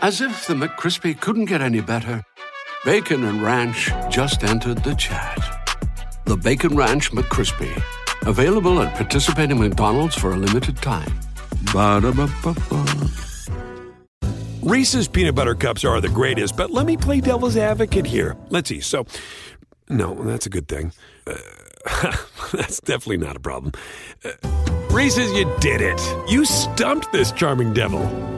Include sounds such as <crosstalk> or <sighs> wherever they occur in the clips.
As if the McCrispy couldn't get any better, Bacon and Ranch just entered the chat. The Bacon Ranch McCrispy, available at participating McDonald's for a limited time. Ba-da-ba-ba-ba. Reese's peanut butter cups are the greatest, but let me play devil's advocate here. Let's see. So, no, that's a good thing. Uh, <laughs> that's definitely not a problem. Uh, Reese's, you did it. You stumped this charming devil.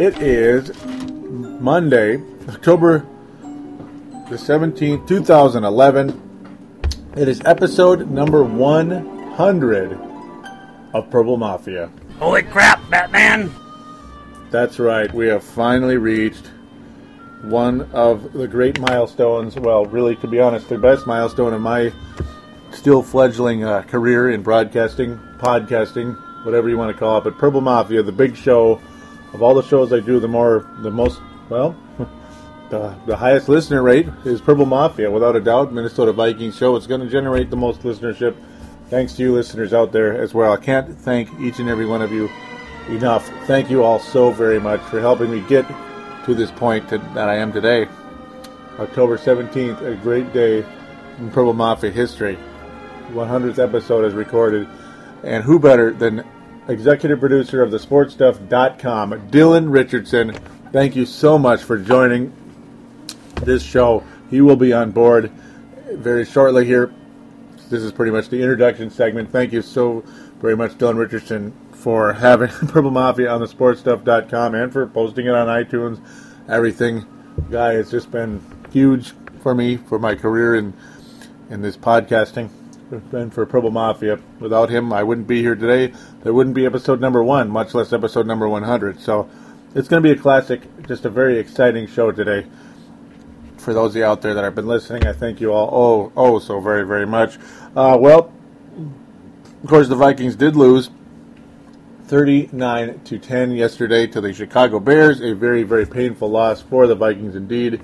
It is Monday, October the 17th, 2011. It is episode number 100 of Purple Mafia. Holy crap, Batman! That's right, we have finally reached one of the great milestones. Well, really, to be honest, the best milestone of my still fledgling uh, career in broadcasting, podcasting, whatever you want to call it. But Purple Mafia, the big show of all the shows I do, the more, the most, well, <laughs> the, the highest listener rate is Purple Mafia, without a doubt. Minnesota Vikings show. It's going to generate the most listenership. Thanks to you listeners out there as well. I can't thank each and every one of you enough. Thank you all so very much for helping me get to this point to, that I am today. October 17th, a great day in Purple Mafia history. 100th episode is recorded. And who better than executive producer of the sportstuff.com, Dylan Richardson. Thank you so much for joining this show. He will be on board very shortly here. This is pretty much the introduction segment. Thank you so very much, Dylan Richardson, for having <laughs> Purple Mafia on the sportstuff.com and for posting it on iTunes. Everything, guy, it's just been huge for me for my career in in this podcasting. Been for Purple Mafia. Without him, I wouldn't be here today. There wouldn't be episode number one, much less episode number 100. So it's going to be a classic, just a very exciting show today. For those of you out there that have been listening, I thank you all oh, oh so very, very much. Uh, well, of course, the Vikings did lose 39 to 10 yesterday to the Chicago Bears. A very, very painful loss for the Vikings indeed.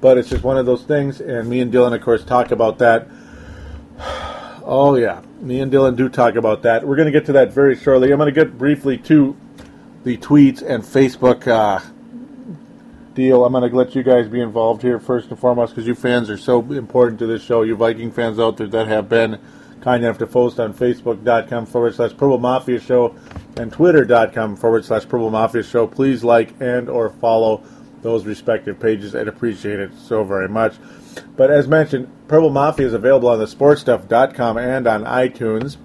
But it's just one of those things, and me and Dylan, of course, talk about that. Oh, yeah. Me and Dylan do talk about that. We're going to get to that very shortly. I'm going to get briefly to the tweets and Facebook uh, deal. I'm going to let you guys be involved here first and foremost because you fans are so important to this show. You Viking fans out there that have been kind enough to post on Facebook.com forward slash Purple Mafia Show and Twitter.com forward slash Purple Mafia Show. Please like and or follow those respective pages. I'd appreciate it so very much. But as mentioned, Purple Mafia is available on the sportstuff.com and on iTunes.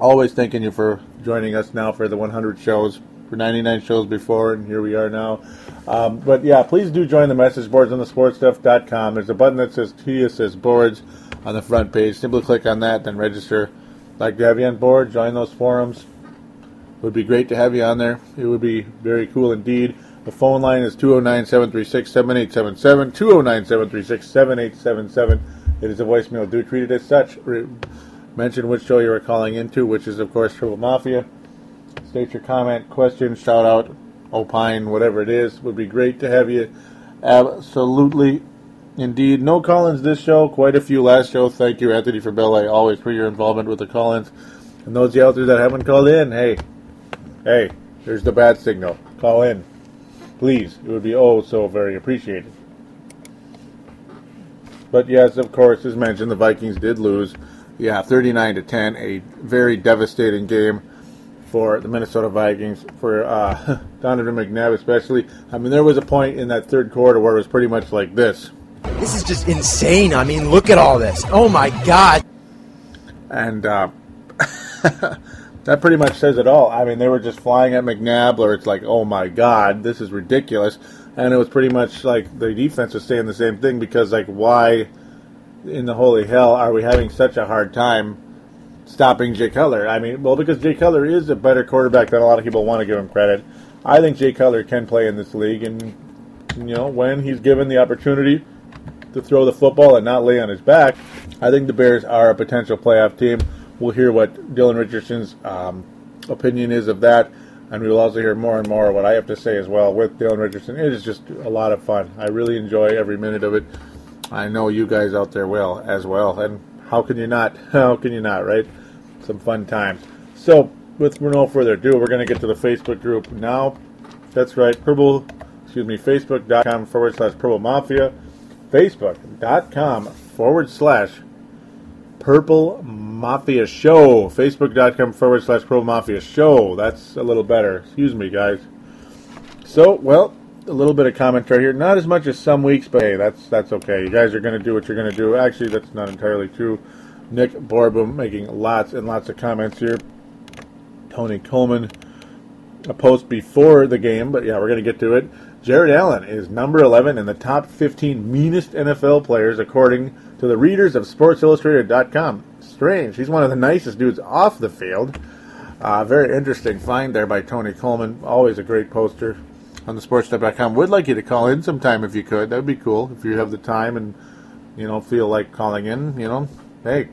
Always thanking you for joining us now for the 100 shows, for 99 shows before, and here we are now. Um, but yeah, please do join the message boards on the sportstuff.com. There's a button that says T says Boards on the front page. Simply click on that, then register. Like to have you on board, join those forums. It would be great to have you on there. It would be very cool indeed. The phone line is 209 736 7877. 209 736 7877. It is a voicemail. Do treat it as such. Re- mention which show you are calling into, which is, of course, Purple Mafia. State your comment, question, shout out, opine, whatever it is. Would be great to have you. Absolutely. Indeed. No call-ins this show. Quite a few last show. Thank you, Anthony from LA, always for your involvement with the call-ins. And those out there that haven't called in, hey, hey, there's the bad signal. Call in. Please. It would be oh so very appreciated. But yes, of course, as mentioned, the Vikings did lose. Yeah, 39 to 10, a very devastating game for the Minnesota Vikings, for uh, <laughs> Donovan McNabb especially. I mean, there was a point in that third quarter where it was pretty much like this. This is just insane. I mean, look at all this. Oh my God. And uh, <laughs> that pretty much says it all. I mean, they were just flying at McNabb, or it's like, oh my God, this is ridiculous. And it was pretty much like the defense was saying the same thing because, like, why in the holy hell are we having such a hard time stopping Jay Cutler? I mean, well, because Jay Cutler is a better quarterback than a lot of people want to give him credit. I think Jay Cutler can play in this league, and you know, when he's given the opportunity to throw the football and not lay on his back, I think the Bears are a potential playoff team. We'll hear what Dylan Richardson's um, opinion is of that, and we will also hear more and more what I have to say as well with Dylan Richardson. It is just a lot of fun. I really enjoy every minute of it. I know you guys out there will as well, and how can you not? <laughs> How can you not, right? Some fun times. So, with no further ado, we're going to get to the Facebook group now. That's right, Purple, excuse me, Facebook.com forward slash Purple Mafia, Facebook.com forward slash Purple Mafia Show. Facebook.com forward slash Purple Mafia Show. That's a little better. Excuse me, guys. So, well, a little bit of commentary here. Not as much as some weeks, but hey, that's that's okay. You guys are going to do what you're going to do. Actually, that's not entirely true. Nick Borbum making lots and lots of comments here. Tony Coleman, a post before the game, but yeah, we're going to get to it. Jared Allen is number 11 in the top 15 meanest NFL players according to the readers of SportsIllustrated.com. Strange. He's one of the nicest dudes off the field. Uh, very interesting find there by Tony Coleman. Always a great poster on the sportstuff.com. Would like you to call in sometime if you could. That would be cool. If you have the time and, you know, feel like calling in, you know, hey,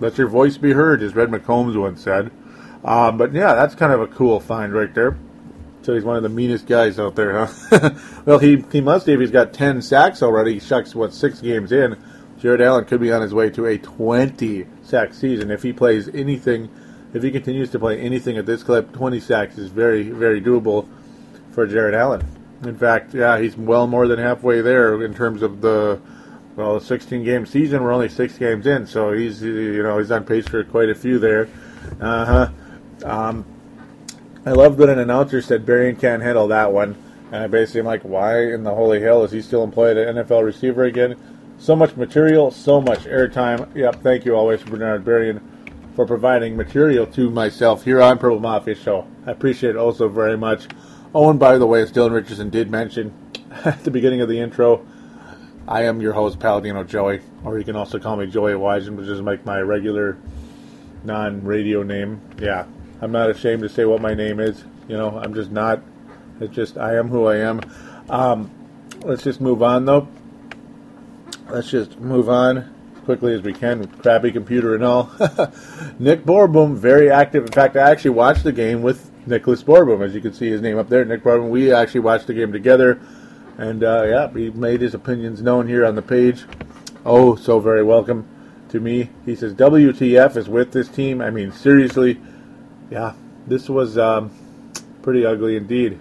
let your voice be heard, as Red McCombs once said. Um, but yeah, that's kind of a cool find right there. So he's one of the meanest guys out there, huh? <laughs> well, he, he must have. He's got 10 sacks already. He shucks, what, six games in. Jared Allen could be on his way to a 20 sack season if he plays anything. If he continues to play anything at this clip, 20 sacks is very, very doable for Jared Allen. In fact, yeah, he's well more than halfway there in terms of the well, 16 game season. We're only six games in, so he's you know he's on pace for quite a few there. Uh huh. Um, I love that an announcer said Berrian can't handle that one, and I basically am like, why in the holy hell is he still employed an NFL receiver again? So much material, so much airtime. Yep, thank you always, Bernard Berrian, for providing material to myself here on Purple Mafia Show. I appreciate it also very much. Oh, and by the way, as Dylan Richardson did mention <laughs> at the beginning of the intro, I am your host, Paladino Joey, or you can also call me Joey Wygen, which is like my regular non-radio name. Yeah, I'm not ashamed to say what my name is. You know, I'm just not. It's just I am who I am. Um, let's just move on, though. Let's just move on quickly as we can with crappy computer and all. <laughs> Nick Borbum, very active. In fact, I actually watched the game with Nicholas Borbum, as you can see his name up there. Nick Borbum. We actually watched the game together. And uh, yeah, he made his opinions known here on the page. Oh, so very welcome to me. He says WTF is with this team. I mean, seriously, yeah, this was um, pretty ugly indeed.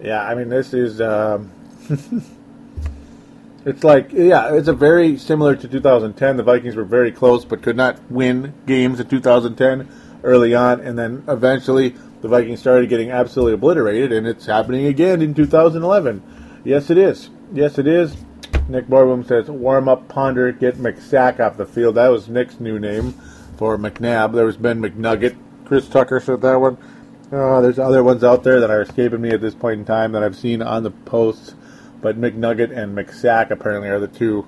Yeah, I mean, this is. Um, <laughs> it's like, yeah, it's a very similar to 2010. The Vikings were very close, but could not win games in 2010 early on, and then eventually the Vikings started getting absolutely obliterated, and it's happening again in 2011. Yes, it is. Yes, it is. Nick Borbum says, warm up, ponder, get McSack off the field. That was Nick's new name for McNabb. There was Ben McNugget. Chris Tucker said that one. Uh, there's other ones out there that are escaping me at this point in time that I've seen on the posts, but McNugget and McSack apparently are the two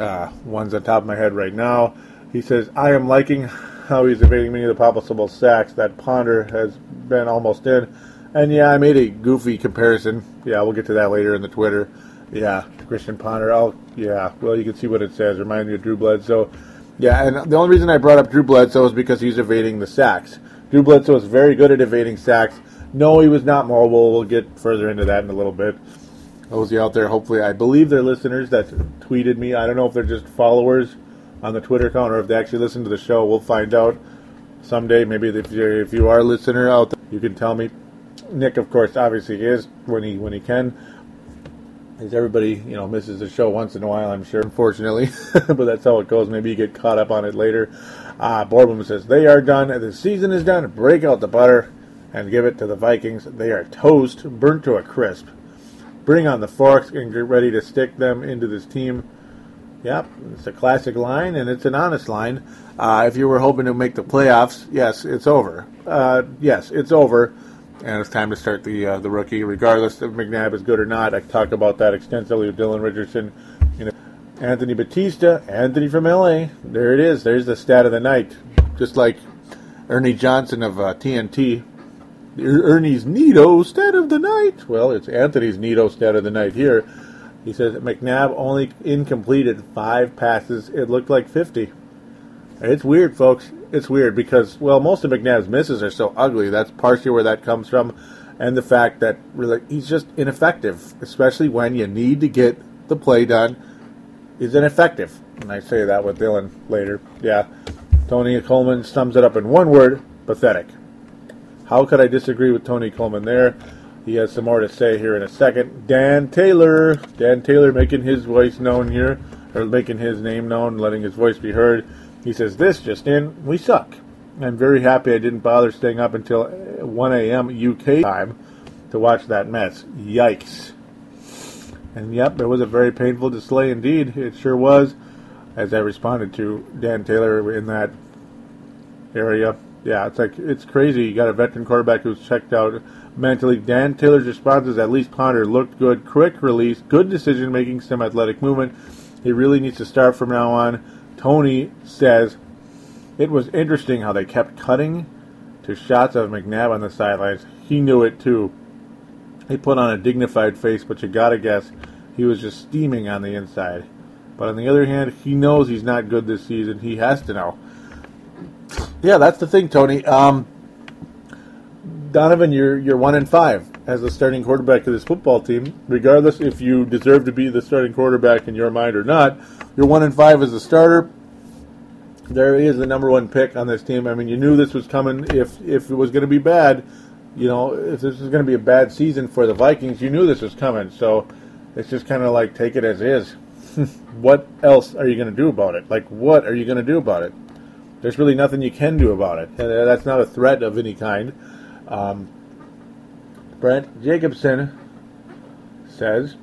uh, ones on top of my head right now. He says, I am liking how he's evading many of the possible sacks that Ponder has been almost in. And yeah, I made a goofy comparison. Yeah, we'll get to that later in the Twitter. Yeah, Christian Ponder. I'll yeah. Well, you can see what it says. Reminds me of Drew Bledsoe. Yeah, and the only reason I brought up Drew Bledsoe is because he's evading the sacks. Drew Bledsoe is very good at evading sacks. No, he was not mobile. We'll get further into that in a little bit. Those out there, hopefully, I believe they're listeners that tweeted me. I don't know if they're just followers on the Twitter account or if they actually listen to the show. We'll find out someday. Maybe if you if you are a listener out there, you can tell me. Nick, of course, obviously is when he when he can. As everybody, you know, misses the show once in a while, I'm sure, unfortunately. <laughs> but that's how it goes. Maybe you get caught up on it later. Uh, Boardman says they are done. The season is done. Break out the butter and give it to the Vikings. They are toast, burnt to a crisp. Bring on the forks and get ready to stick them into this team. Yep, it's a classic line, and it's an honest line. Uh, if you were hoping to make the playoffs, yes, it's over. Uh, yes, it's over, and it's time to start the uh, the rookie, regardless if McNabb is good or not. I talked about that extensively with Dylan Richardson. You know, Anthony Batista, Anthony from LA. There it is. There's the stat of the night. Just like Ernie Johnson of TNT. Er, Ernie's Nito stat of the night. Well, it's Anthony's Nito stat of the night here. He says McNabb only incompleted five passes. It looked like 50. It's weird, folks. It's weird because, well, most of McNabb's misses are so ugly. That's partially where that comes from. And the fact that really he's just ineffective, especially when you need to get the play done. is ineffective. And I say that with Dylan later. Yeah. Tony Coleman sums it up in one word pathetic. How could I disagree with Tony Coleman there? He has some more to say here in a second. Dan Taylor. Dan Taylor making his voice known here, or making his name known, letting his voice be heard. He says, This just in, we suck. I'm very happy I didn't bother staying up until uh, 1 a.m. UK time to watch that mess. Yikes. And yep, it was a very painful display indeed. It sure was, as I responded to Dan Taylor in that area. Yeah, it's like, it's crazy. You got a veteran quarterback who's checked out mentally. Dan Taylor's responses, at least Ponder, looked good. Quick release, good decision making, some athletic movement. He really needs to start from now on. Tony says it was interesting how they kept cutting to shots of McNabb on the sidelines. He knew it too. He put on a dignified face, but you gotta guess he was just steaming on the inside. But on the other hand, he knows he's not good this season. He has to know. Yeah, that's the thing, Tony. Um, Donovan, you're you're one in five as the starting quarterback of this football team. Regardless if you deserve to be the starting quarterback in your mind or not, you're one in five as a starter. There is the number one pick on this team. I mean, you knew this was coming. If if it was going to be bad, you know, if this was going to be a bad season for the Vikings, you knew this was coming. So it's just kind of like take it as is. <laughs> what else are you going to do about it? Like, what are you going to do about it? There's really nothing you can do about it. And that's not a threat of any kind. Um, Brent Jacobson says,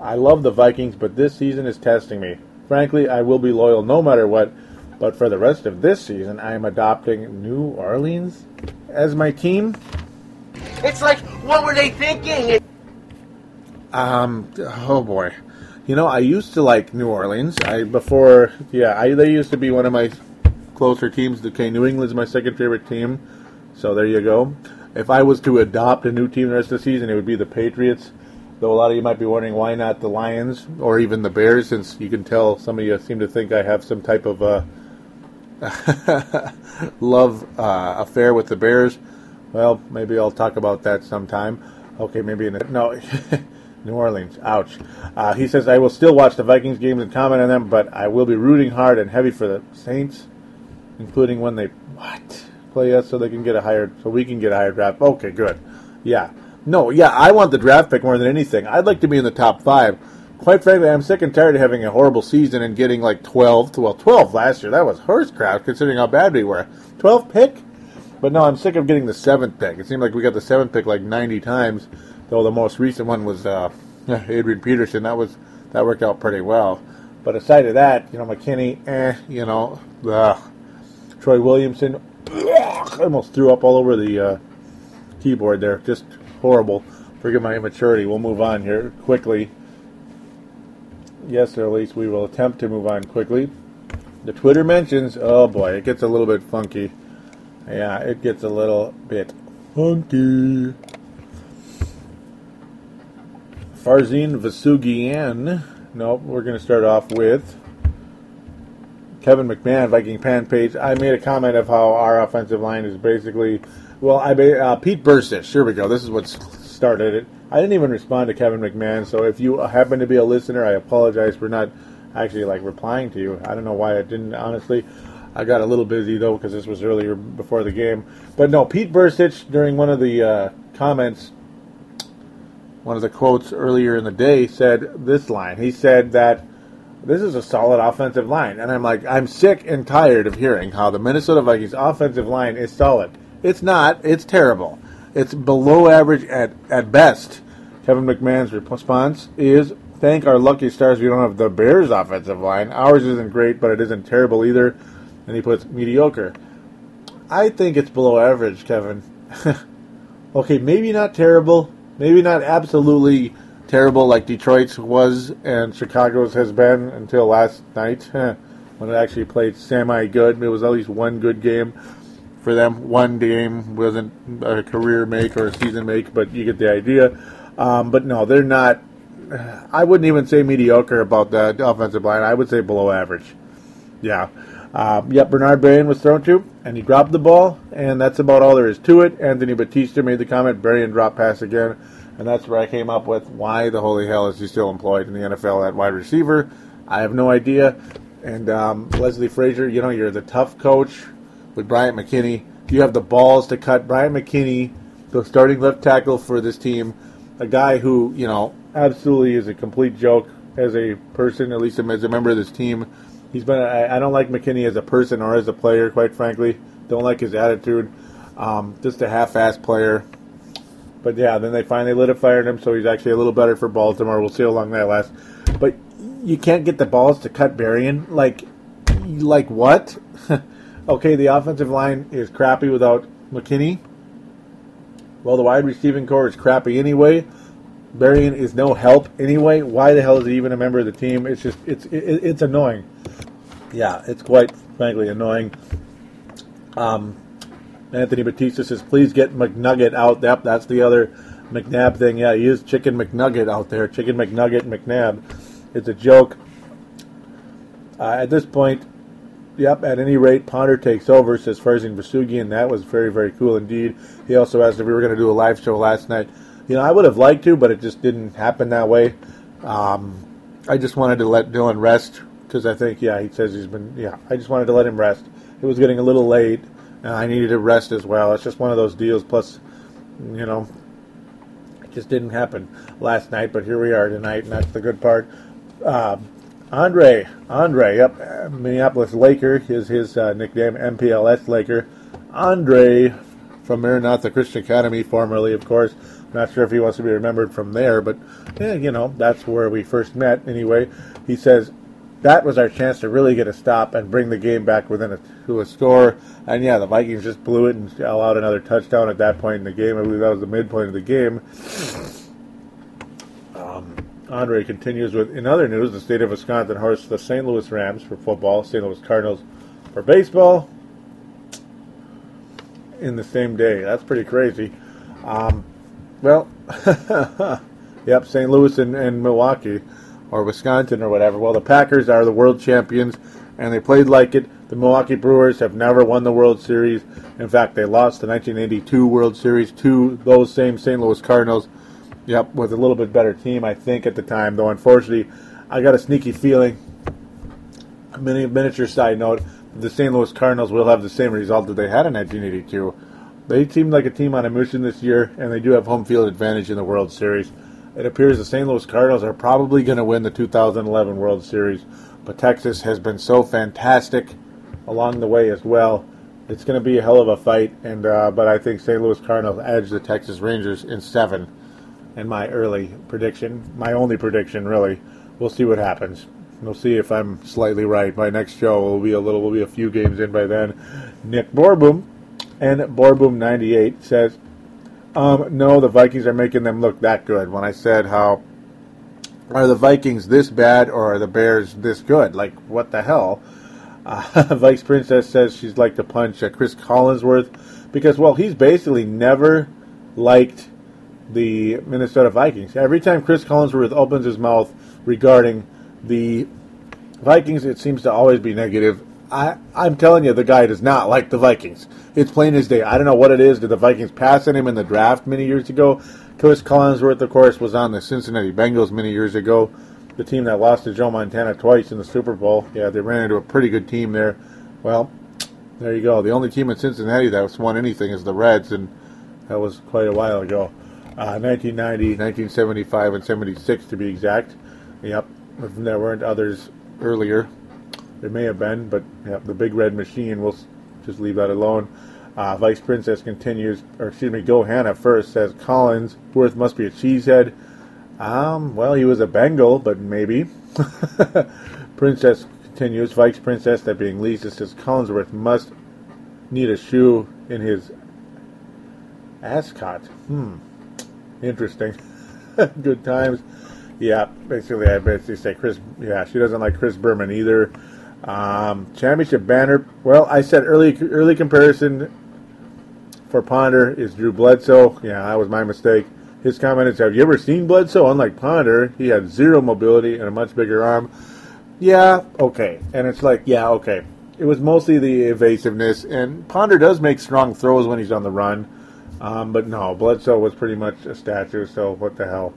I love the Vikings, but this season is testing me. Frankly, I will be loyal no matter what, but for the rest of this season, I am adopting New Orleans as my team. It's like, what were they thinking? Um, oh boy. You know, I used to like New Orleans. I before, yeah, I they used to be one of my closer teams. Okay, New England's my second favorite team. So there you go. If I was to adopt a new team the rest of the season, it would be the Patriots. Though a lot of you might be wondering why not the Lions or even the Bears, since you can tell some of you seem to think I have some type of uh, <laughs> love uh, affair with the Bears. Well, maybe I'll talk about that sometime. Okay, maybe in the, no. <laughs> New Orleans. Ouch. Uh, he says, I will still watch the Vikings games and comment on them, but I will be rooting hard and heavy for the Saints, including when they. What? play us so they can get a higher, so we can get a higher draft. Okay, good. Yeah. No, yeah, I want the draft pick more than anything. I'd like to be in the top five. Quite frankly, I'm sick and tired of having a horrible season and getting like 12 well, 12 last year. That was horse crap considering how bad we were. 12 pick? But no, I'm sick of getting the seventh pick. It seemed like we got the seventh pick like 90 times, though the most recent one was uh, <laughs> Adrian Peterson. That was that worked out pretty well. But aside of that, you know, McKinnie, eh, you know, ugh. Troy Williamson, almost threw up all over the uh, keyboard there. Just horrible. Forgive my immaturity. We'll move on here quickly. Yes, or at least we will attempt to move on quickly. The Twitter mentions, oh boy, it gets a little bit funky. Yeah, it gets a little bit funky. Farzin Vousoughian. Nope, we're going to start off with Kevin McMahon, Viking fan page, I made a comment of how our offensive line is basically, well, I uh, Pete Bercich. Here we go. This is what started it. I didn't even respond to Kevin McMahon, so if you happen to be a listener, I apologize for not actually like replying to you. I don't know why I didn't. Honestly, I got a little busy though because this was earlier before the game. But no, Pete Bercich during one of the uh, comments, one of the quotes earlier in the day said this line. He said that this is a solid offensive line. And I'm like, I'm sick and tired of hearing how the Minnesota Vikings offensive line is solid. It's not. It's terrible. It's below average at, at best. Kevin McMahon's response is thank our lucky stars we don't have the Bears offensive line. Ours isn't great, but it isn't terrible either. And he puts mediocre. I think it's below average, Kevin. <laughs> okay, maybe not terrible. Maybe not absolutely terrible like Detroit's was and Chicago's has been until last night <laughs> when it actually played semi good. It was at least one good game for them. One game wasn't a career make or a season make, but you get the idea. Um, but no, they're not. <sighs> I wouldn't even say mediocre about the offensive line. I would say below average. Yeah. Um, yep, Bernard Berrian was thrown to, and he dropped the ball, and that's about all there is to it. Anthony Batista made the comment, Berrian dropped pass again, and that's where I came up with why the holy hell is he still employed in the NFL at wide receiver? I have no idea. And um, Leslie Frazier, you know, you're the tough coach with Bryant McKinnie. You have the balls to cut Bryant McKinnie, the starting left tackle for this team, a guy who, you know, absolutely is a complete joke as a person, at least as a member of this team. He's been. I, I don't like McKinnie as a person or as a player, quite frankly. Don't like his attitude. Um, just a half-ass player. But yeah, then they finally lit a fire in him, so he's actually a little better for Baltimore. We'll see how long that lasts. But you can't get the balls to cut Berrian. Like, like what? <laughs> okay, the offensive line is crappy without McKinnie. Well, the wide receiving core is crappy anyway. Berrian is no help anyway. Why the hell is he even a member of the team? It's just it's it, it's annoying. Yeah, it's quite frankly annoying. Um, Anthony Batista says, "Please get McNugget out." Yep, that's the other McNabb thing. Yeah, he is Chicken McNugget out there. Chicken McNugget McNabb. It's a joke. Uh, at this point, yep. At any rate, Ponder takes over. Says Farzin Vousoughian. That was very very cool indeed. He also asked if we were going to do a live show last night. You know, I would have liked to, but it just didn't happen that way. Um, I just wanted to let Dylan rest because I think, yeah, he says he's been, yeah, I just wanted to let him rest. It was getting a little late, and I needed to rest as well. It's just one of those deals. Plus, you know, it just didn't happen last night, but here we are tonight, and that's the good part. Um, Andre, Andre, yep, Minneapolis Laker is his uh, nickname, MPLS Laker. Andre from Maranatha Christian Academy, formerly, of course. Not sure if he wants to be remembered from there, but yeah, you know, that's where we first met anyway. He says that was our chance to really get a stop and bring the game back within a, to a score. And yeah, the Vikings just blew it and allowed another touchdown at that point in the game. I believe that was the midpoint of the game. Um, Andre continues with, in other news, the state of Wisconsin hosts the St. Louis Rams for football, St. Louis Cardinals for baseball in the same day. That's pretty crazy. Um, well, <laughs> yep, St. Louis and, and Milwaukee or Wisconsin or whatever. Well, the Packers are the world champions, and they played like it. The Milwaukee Brewers have never won the World Series. In fact, they lost the 1982 World Series to those same St. Louis Cardinals. Yep, with a little bit better team, I think, at the time. Though, unfortunately, I got a sneaky feeling. A mini, miniature side note: the St. Louis Cardinals will have the same result that they had in 1982. They seem like a team on a mission this year, and they do have home field advantage in the World Series. It appears the St. Louis Cardinals are probably going to win the 2011 World Series, but Texas has been so fantastic along the way as well. It's going to be a hell of a fight, and uh, but I think St. Louis Cardinals edge the Texas Rangers in seven. In my early prediction, my only prediction, really. We'll see what happens. We'll see if I'm slightly right. My next show will be a little, will be a few games in by then. Nick Borboom and Borboom98 says, um, no, the Vikings are making them look that good. When I said how are the Vikings this bad or are the Bears this good? Like, what the hell? Uh, <laughs> Vice Princess says she's like to punch uh, Chris Collinsworth because, well, he's basically never liked the Minnesota Vikings. Every time Chris Collinsworth opens his mouth regarding the Vikings, it seems to always be negative. I, I'm telling you, the guy does not like the Vikings. It's plain as day. I don't know what it is. Did the Vikings pass on him in the draft many years ago? Chris Collinsworth, of course, was on the Cincinnati Bengals many years ago, the team that lost to Joe Montana twice in the Super Bowl. Yeah, they ran into a pretty good team there. Well, there you go. The only team in Cincinnati that's won anything is the Reds, and that was quite a while ago. Uh, 1990, 1975, and 76 to be exact. Yep, there weren't others earlier. It may have been, but yeah, the big red machine. We'll just leave that alone. Uh, Vice Princess continues, or excuse me, Gohanna first says Collins Worth must be a cheesehead. Um, well, he was a Bengal, but maybe. <laughs> Princess continues, Vice Princess, that being Lisa, says Collinsworth must need a shoe in his ascot. Hmm. Interesting. <laughs> Good times. Yeah, basically, I basically say Chris. Yeah, she doesn't like Chris Berman either. Um, championship banner. Well, I said early early comparison for Ponder is Drew Bledsoe. Yeah, that was my mistake. His comment is, "Have you ever seen Bledsoe? Unlike Ponder, he had zero mobility and a much bigger arm." Yeah, okay. And it's like, yeah, okay. It was mostly the evasiveness, and Ponder does make strong throws when he's on the run. Um, but no, Bledsoe was pretty much a statue, so what the hell?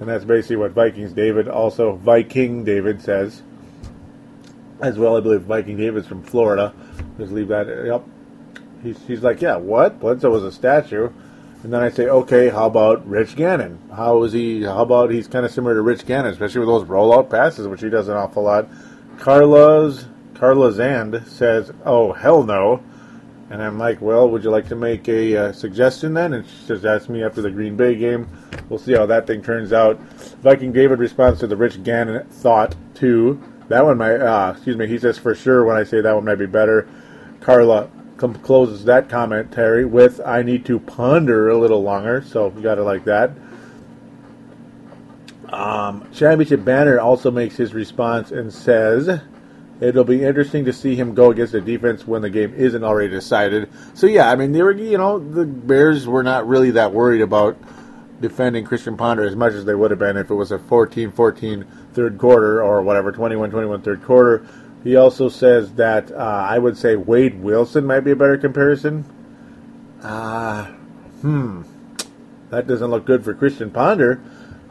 And that's basically what Vikings David, also Viking David, says. As well, I believe Viking David's from Florida. Just leave that. Yep. He's, he's like, yeah, what? Bledsoe was a statue. And then I say, okay, how about Rich Gannon? How is he? How about he's kind of similar to Rich Gannon, especially with those rollout passes, which he does an awful lot. Carla's Carla Zand says, oh hell no. And I'm like, well, would you like to make a uh, suggestion then? And she just asked me after the Green Bay game. We'll see how that thing turns out. Viking David responds to the Rich Gannon thought too. That one might, uh, excuse me, he says for sure when I say that one might be better. Carla com- closes that commentary with, I need to ponder a little longer. So you got to like that. Um, Championship Banner also makes his response and says, It'll be interesting to see him go against the defense when the game isn't already decided. So yeah, I mean, they were, you know, the Bears were not really that worried about defending Christian Ponder as much as they would have been if it was a 14-14 third quarter or whatever, 21-21 third quarter. He also says that uh, I would say Wade Wilson might be a better comparison. Uh, hmm, that doesn't look good for Christian Ponder.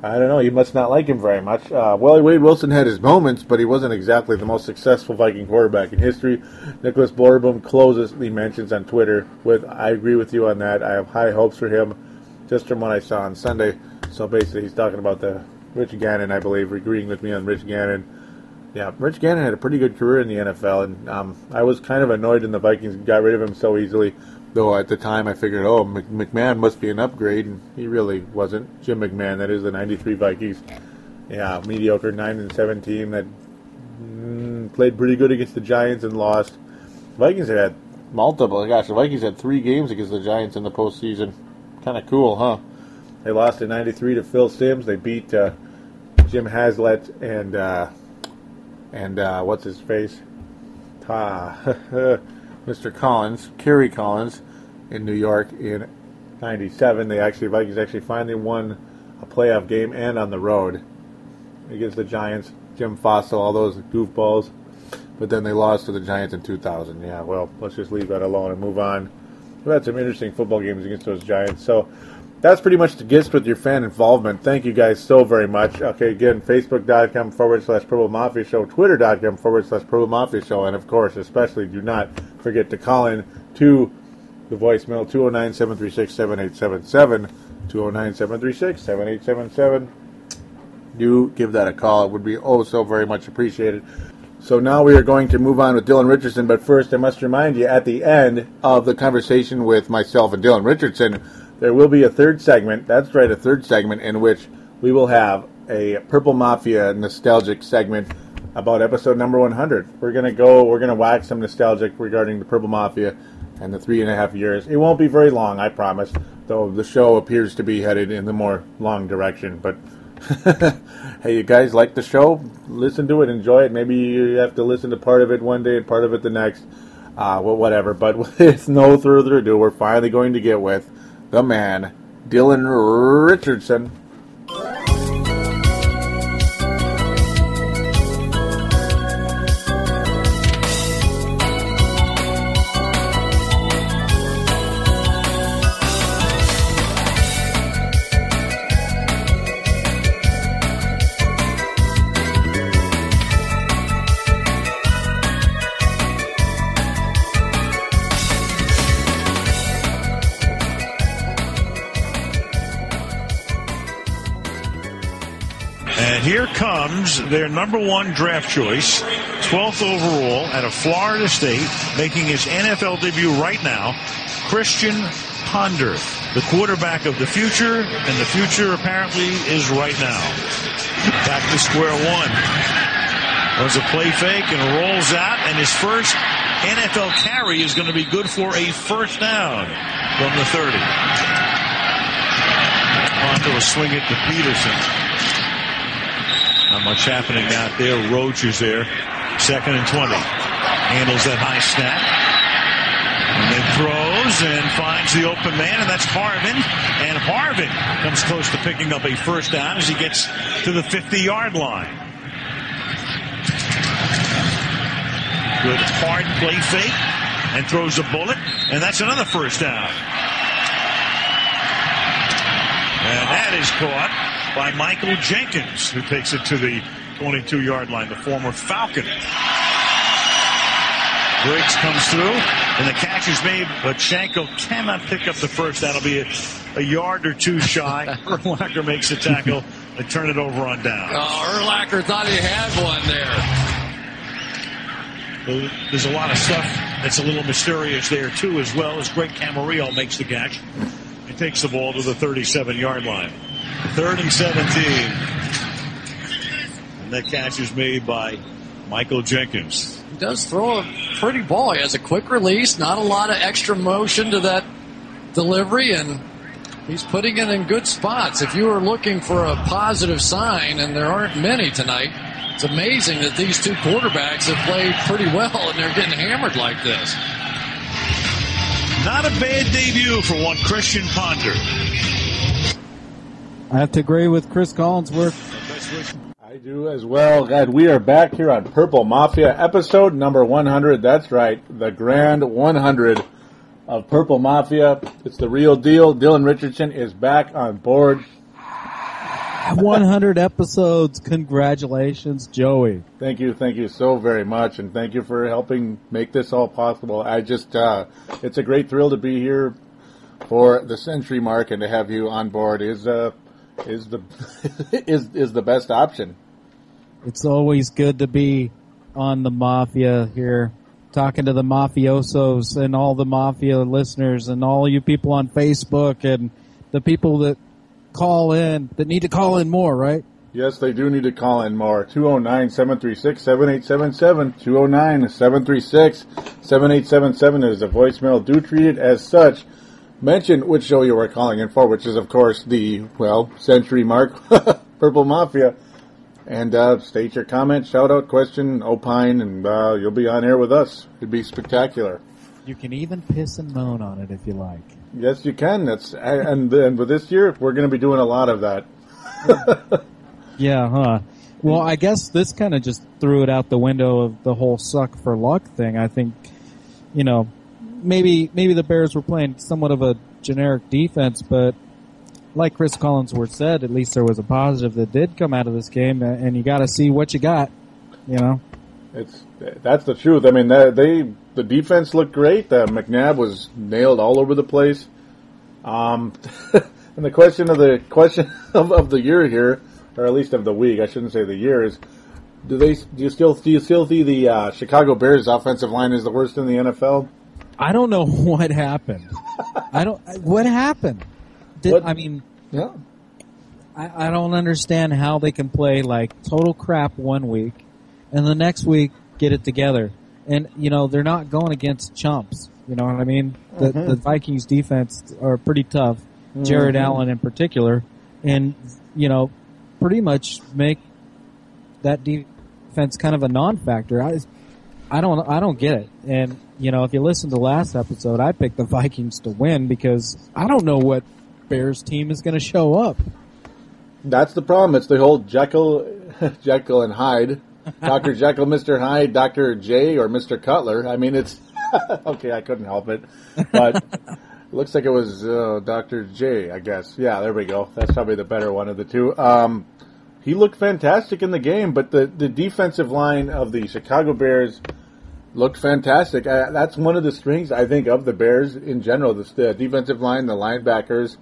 I don't know. You must not like him very much. Uh, well, Wade Wilson had his moments, but he wasn't exactly the most successful Viking quarterback in history. Nicholas Borboom closes the mentions on Twitter with, I agree with you on that. I have high hopes for him just from what I saw on Sunday. So basically, he's talking about the Rich Gannon, I believe, agreeing with me on Rich Gannon. Yeah, Rich Gannon had a pretty good career in the NFL, and um, I was kind of annoyed when the Vikings got rid of him so easily. Though at the time I figured, oh, McMahon must be an upgrade, and he really wasn't. Jim McMahon, that is the '93 Vikings. Yeah, mediocre nine and seven team that mm, played pretty good against the Giants and lost. Vikings had multiple. Gosh, the Vikings had three games against the Giants in the postseason. Kind of cool, huh? They lost in '93 to Phil Simms. They beat uh, Jim Haslett and uh, and uh, what's his face? <laughs> Mr. Collins, Kerry Collins, in New York in '97. They actually Vikings actually finally won a playoff game and on the road against the Giants. Jim Fassel, all those goofballs. But then they lost to the Giants in 2000. Yeah, well, let's just leave that alone and move on. We've had some interesting football games against those Giants. So that's pretty much the gist with your fan involvement. Thank you guys so very much. Okay, again, facebook.com forward slash Purple Mafia Show, twitter.com forward slash Purple Mafia Show, and of course, especially do not forget to call in to the voicemail 209 736 7877. 209 736 7877. Do give that a call. It would be oh so very much appreciated. So now we are going to move on with Dylan Richardson, but first I must remind you at the end of the conversation with myself and Dylan Richardson, there will be a third segment. That's right, a third segment in which we will have a Purple Mafia nostalgic segment about episode number 100. We're going to go, we're going to wax some nostalgic regarding the Purple Mafia and the three and a half years. It won't be very long, I promise, though the show appears to be headed in the more long direction. But <laughs> hey, you guys like the show? Listen to it, enjoy it. Maybe you have to listen to part of it one day and part of it the next. Uh, well, whatever. But <laughs> with no further ado, we're finally going to get with the man, Dylan Richardson. Number one draft choice, 12th overall out of Florida State, making his NFL debut right now, Christian Ponder, the quarterback of the future, and the future apparently is right now. Back to square one. Was a play fake and rolls out, and his first NFL carry is going to be good for a first down from the 30. Onto a swing it to Peterson. Not much happening out there. Is there. Second and 20. Handles that high snap. And then throws and finds the open man, and that's Harvin. And Harvin comes close to picking up a first down as he gets to the 50 yard line. Good hard play fake and throws a bullet, and that's another first down. And that is caught by Michael Jenkins, who takes it to the 22 yard line, the former Falcon. Briggs comes through, and the catch is made, but Shiancoe cannot pick up the first. That'll be a, a yard or two shy. <laughs> Urlacher makes the tackle. They turn it over on down. Oh, Urlacher thought he had one there. There's a lot of stuff that's a little mysterious there, too, as well as Greg Camarillo makes the catch. He takes the ball to the 37 yard line. Third and 17. And that catch is made by Michael Jenkins. He does throw a pretty ball. He has a quick release, not a lot of extra motion to that delivery, and he's putting it in good spots. If you were looking for a positive sign, and there aren't many tonight, it's amazing that these two quarterbacks have played pretty well and they're getting hammered like this. Not a bad debut for one Christian Ponder. I have to agree with Chris Collinsworth. I do as well. God, we are back here on Purple Mafia, episode number 100. That's right, the grand 100 of Purple Mafia. It's the real deal. Dylan Richardson is back on board. 100 episodes. Congratulations, Joey. Thank you, thank you so very much, and thank you for helping make this all possible. I just, uh, it's a great thrill to be here for the century mark, and to have you on board is, uh, is the <laughs> is is the best option. It's always good to be on the mafia here, talking to the mafiosos and all the mafia listeners and all you people on Facebook and the people that call in that need to call in more, right? Yes, they do need to call in more. 209-736-7877. 209-736-7877 is a voicemail. Do treat it as such. Mention which show you were calling in for, which is, of course, the, well, Century Mark <laughs> Purple Mafia. And uh, state your comment, shout out, question, opine, and uh, you'll be on air with us. It'd be spectacular. You can even piss and moan on it if you like. Yes, you can. That's and and with this year, we're going to be doing a lot of that. <laughs> yeah, huh? Well, I guess this kind of just threw it out the window of the whole suck for luck thing. I think, you know, maybe maybe the Bears were playing somewhat of a generic defense, but like Chris Collinsworth said, at least there was a positive that did come out of this game, and you got to see what you got. You know, it's that's the truth. I mean, they the defense looked great. Uh, McNabb was nailed all over the place. Um, <laughs> and the question of the question <laughs> of, of the year here, or at least of the week, I shouldn't say the year, is do they do you still do you still see the uh, Chicago Bears offensive line is the worst in the NFL? I don't know <laughs> what happened. I don't. What happened? Did, What- I mean, Yeah. I, I don't understand how they can play like total crap one week, and the next week get it together. And you know they're not going against chumps. You know what I mean? The, Mhm. the Vikings defense are pretty tough. Jared Mhm. Allen in particular, and you know, pretty much make that defense kind of a non-factor. I, I don't, I don't get it. And you know, if you listen to last episode, I picked the Vikings to win because I don't know what Bears team is going to show up. That's the problem. It's the whole Jekyll, <laughs> Jekyll and Hyde, Doctor <laughs> Jekyll, Mister Hyde, Doctor J, or Mister Cutler. I mean, it's <laughs> okay. I couldn't help it, but it looks like it was uh, Doctor J. I guess. Yeah, there we go. That's probably the better one of the two. Um, he looked fantastic in the game, but the the defensive line of the Chicago Bears looked fantastic. Uh, that's one of the strengths I think of the Bears in general. The, the defensive line, the linebackers.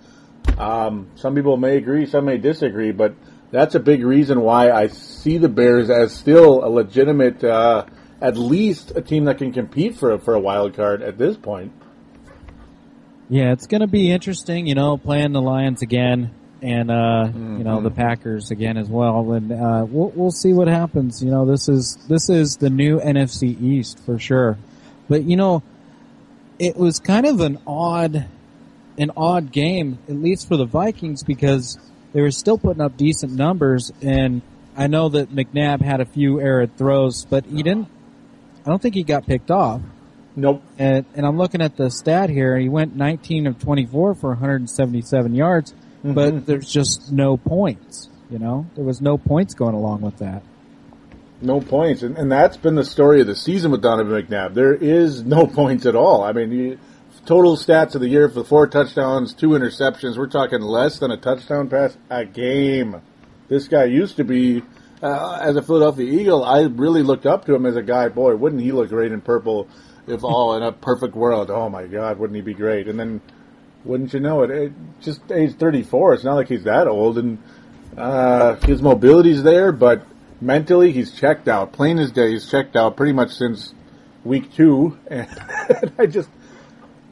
Um, some people may agree, some may disagree, but that's a big reason why I see the Bears as still a legitimate, uh, at least a team that can compete for for a wild card at this point. Yeah, it's going to be interesting, you know, playing the Lions again and uh, mm-hmm. you know the Packers again as well, and uh, we'll we'll see what happens. You know, this is this is the new NFC East for sure, but you know, it was kind of an odd an odd game, at least for the Vikings, because they were still putting up decent numbers, and I know that McNabb had a few errant throws, but he didn't. I don't think he got picked off. Nope. And, and I'm looking at the stat here. He went 19 of 24 for 177 yards, mm-hmm. but there's just no points. You know, there was no points going along with that. No points, and, and that's been the story of the season with Donovan McNabb. There is no <laughs> points at all. I mean, you, total stats of the year for four touchdowns, two interceptions. We're talking less than a touchdown pass a game. This guy used to be, uh, as a Philadelphia Eagle, I really looked up to him as a guy. Boy, wouldn't he look great in purple? If all in a perfect world, oh my God, wouldn't he be great? And then, wouldn't you know it? it just age 34. It's not like he's that old, and uh, his mobility's there, but mentally he's checked out. Plain as day, he's checked out pretty much since week two, <laughs> and I just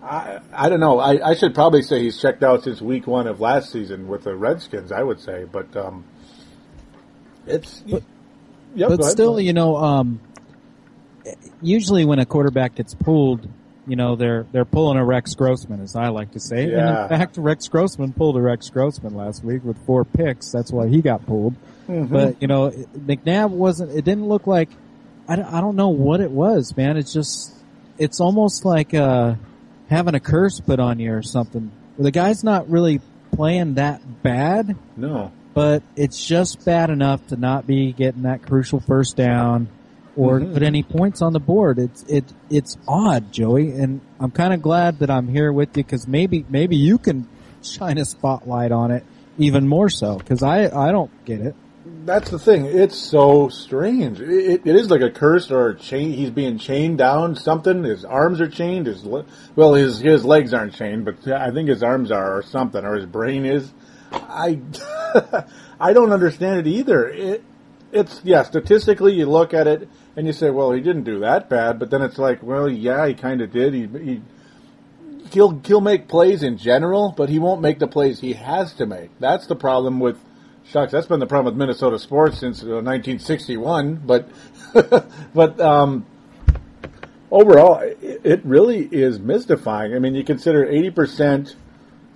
I, I don't know. I, I should probably say he's checked out since week one of last season with the Redskins. I would say, but um, it's but, yep, but still, you know, um, usually when a quarterback gets pulled, you know, they're they're pulling a Rex Grossman, as I like to say. Yeah. And in fact, Rex Grossman pulled a Rex Grossman last week with four picks. That's why he got pulled. Mm-hmm. But you know, McNabb wasn't. It didn't look like. I don't, I don't know what it was, man. It's just. It's almost like. Uh, having a curse put on you or something. The guy's not really playing that bad. No. But it's just bad enough to not be getting that crucial first down or mm-hmm. put any points on the board. It's it it's odd, Joey, and I'm kind of glad that I'm here with you because maybe maybe you can shine a spotlight on it even more so because I I don't get it that's the thing. It's so strange. It, it is like a curse or a chain. He's being chained down. Something. His arms are chained. His well, his his legs aren't chained, but I think his arms are, or something, or his brain is. I <laughs> I don't understand it either. It it's yeah. Statistically, you look at it and you say, well, he didn't do that bad, but then it's like, well, yeah, he kind of did. He he he'll he'll make plays in general, but he won't make the plays he has to make. That's the problem with Shucks, that's been the problem with Minnesota sports since uh, 1961. But, <laughs> but um, overall, it, really is mystifying. I mean, you consider 80%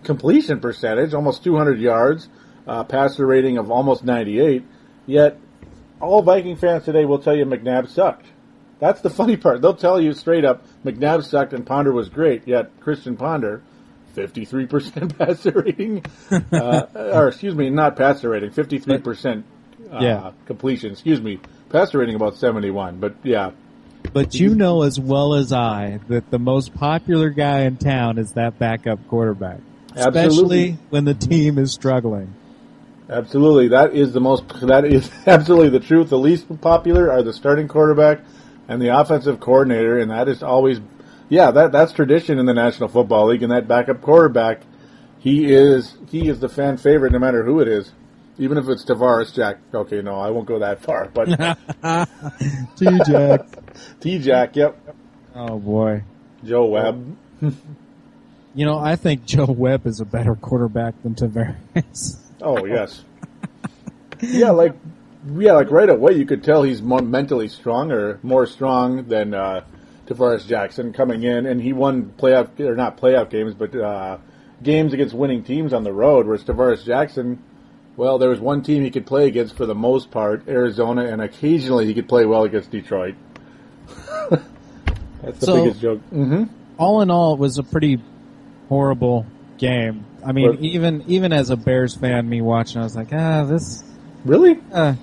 completion percentage, almost 200 yards, uh, passer rating of almost 98. Yet, all Viking fans today will tell you McNabb sucked. That's the <laughs> funny part. They'll tell you straight up McNabb sucked and Ponder was great. Yet Christian Ponder 53% <laughs> passer rating, uh, <laughs> or excuse me, not passer rating, 53% uh, yeah. completion. Excuse me, passer rating about 71, but yeah. But you know as well as I that the most popular guy in town is that backup quarterback, especially absolutely. when the team is struggling. Absolutely, that is the most. That is <laughs> absolutely the truth. The least popular are the starting quarterback and the offensive coordinator, and that is always yeah, that that's tradition in the National Football League, and that backup quarterback, he is he is the fan favorite no matter who it is, even if it's Tarvaris Jack. Okay, no, I won't go that far, but T Jack, T Jack, yep. Oh boy, Joe Webb. <laughs> you know, I think Joe Webb is a better quarterback than Tarvaris. Oh yes, yeah, like yeah, like right away you could tell he's more mentally strong or more strong than. Uh, Tarvaris Jackson coming in, and he won playoff or not playoff games, but uh, games against winning teams on the road. Whereas Tarvaris Jackson, well, there was one team he could play against for the most part, Arizona, and occasionally he could play well against Detroit. <laughs> That's the so, biggest joke. Mm-hmm. All in all, it was a pretty horrible game. I mean, even even as a Bears fan, me watching, I was like, ah, this really, uh,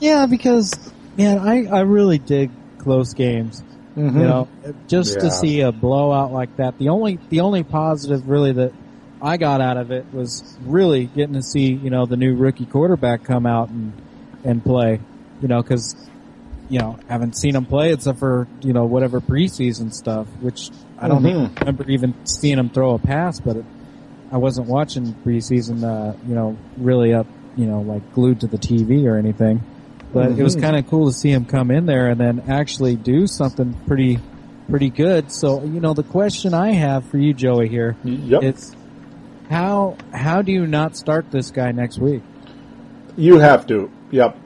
yeah, because man, I I really dig close games. Mm-hmm. You know, just yeah. to see a blowout like that. The only the only positive really that I got out of it was really getting to see you know the new rookie quarterback come out and and play. You know, because you know haven't seen him play except for you know whatever preseason stuff, which I don't mm-hmm. remember even seeing him throw a pass, but it, I wasn't watching preseason. Uh, you know, really up you know, like glued to the TV or anything. But it was Mhm. kind of cool to see him come in there and then actually do something pretty, pretty good. So, you know, the question I have for you, Joey, here, Yep. it's how how do you not start this guy next week? You have to. Yep.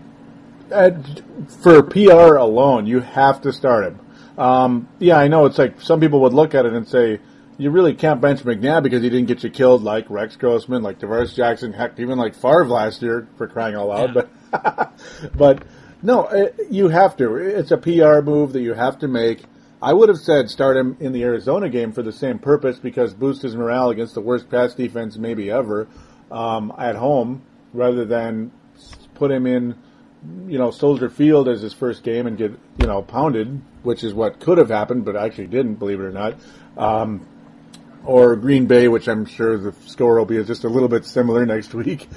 And for PR alone, you have to start him. Um, yeah, I know it's like some people would look at it and say, you really can't bench McNabb because he didn't get you killed like Rex Grossman, like Tarvaris Jackson, heck, even like Favre last year for crying out loud. But, <laughs> but no, it, you have to. It's a PR move that you have to make. I would have said start him in the Arizona game for the same purpose because boost his morale against the worst pass defense maybe ever um, at home, rather than put him in, you know, Soldier Field as his first game and get you know pounded, which is what could have happened, but actually didn't, believe it or not. Um, or Green Bay, which I'm sure the score will be just a little bit similar <laughs> next week.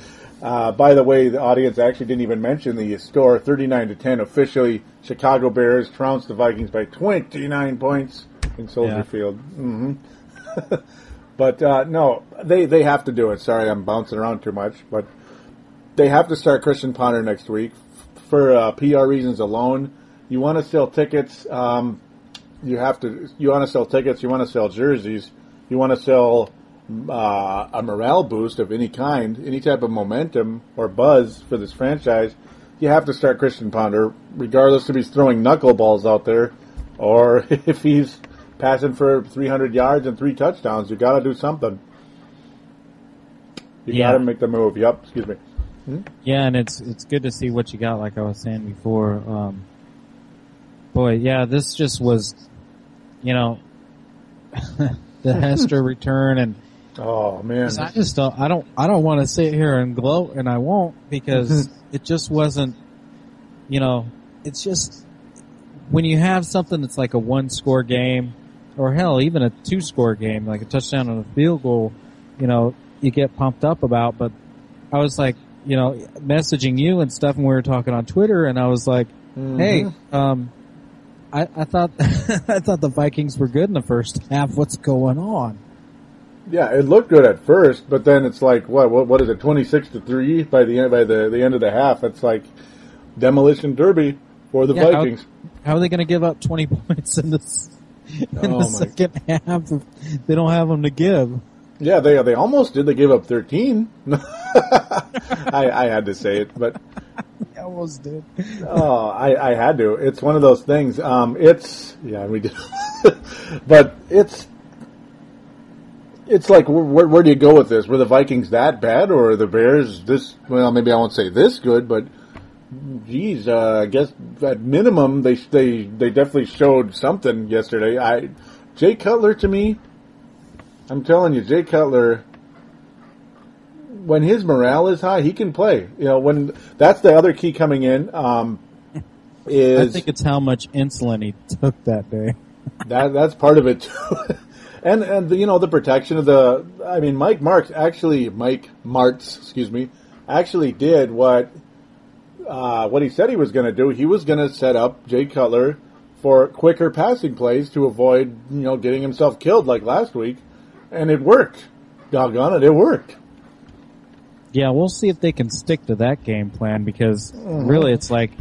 Uh, by the way, the audience actually didn't even mention the score, 39 to 10. Officially, Chicago Bears trounced the Vikings by 29 points in Soldier Yeah. Field. hmm <laughs> but uh, no, they they have to do it. Sorry, I'm bouncing around too much, but they have to start Christian Ponder next week for uh, PR reasons alone. You want to sell tickets. Um, you have to. You want to sell tickets. You want to sell jerseys. You want to sell uh, a morale boost of any kind, any type of momentum or buzz for this franchise. You have to start Christian Ponder, regardless if he's throwing knuckleballs out there or <laughs> if he's passing for 300 yards and three touchdowns. You got to do something. You Yeah. got to make the move. Yep. Excuse me. Hmm? Yeah, and it's it's good to see what you got. Like I was saying before, um, boy, yeah, this just was, you know, <laughs> the <laughs> Hester return, and Oh man, I just don't, I don't, I don't want to sit here and gloat, and I won't because <laughs> it just wasn't, you know, it's just when you have something that's like a one score game, or hell, even a two score game, like a touchdown and a field goal, you know, you get pumped up about. But I was like, you know, messaging you and stuff, and we were talking on Twitter, and I was like, hey, um, I, I thought, <laughs> I thought the Vikings were good in the first half. What's going on? Yeah, it looked good at first, but then it's like what what, what is it? Twenty six to three by the end by the, the end of the half. It's like demolition derby for the Yeah, Vikings. How, are they going to give up 20 <laughs> points in this, in Oh, the second half if they don't have them to give? Yeah, they they almost did. They gave up thirteen. <laughs> I, I had to say it, but They almost did. oh, I, I had to. It's one of those things. Um, it's yeah, we did, <laughs> but it's it's like where, where, do you go with this? Were the Vikings that bad, or the Bears this? Well, maybe I won't say this good, but geez, uh, I guess at minimum they they they definitely showed something yesterday. I Jay Cutler to me, I'm telling you, Jay Cutler. When his morale is high, he can play. You know, when that's the other key coming in. Um, <laughs> I think it's how much insulin he took that day. <laughs> that that's part of it too. <laughs> and and the, you know the protection of the I mean Mike Marks actually Mike Martz excuse me actually did what uh, what he said he was going to do. He was going to set up Jay Cutler for quicker passing plays to avoid you know getting himself killed like last week, and it worked. Doggone it, it worked. Yeah, we'll see if they can stick to that game plan because Mhm. really it's like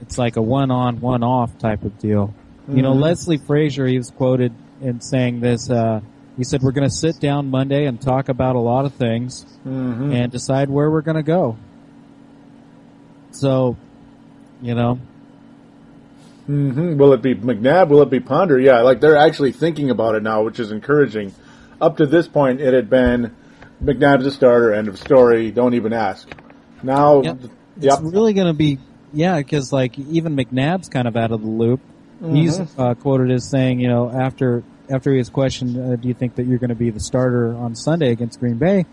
it's like a one on one off type of deal. You know, Mhm. Leslie Frazier, he was quoted in saying this. Uh, he said, "We're going to sit down Monday and talk about a lot of things Mhm. and decide where we're going to go." So, you know, hmm Will it be McNabb? Will it be Ponder? Yeah, like they're actually thinking about it now, which is encouraging. Up to this point, it had been McNabb's a starter. End of story. Don't even ask. Now, Yep. yep. it's really going to be yeah, because like even McNabb's kind of out of the loop. He's Mhm. uh, quoted as saying, you know, after after he was questioned, uh, do you think that you're going to be the starter on Sunday against Green Bay?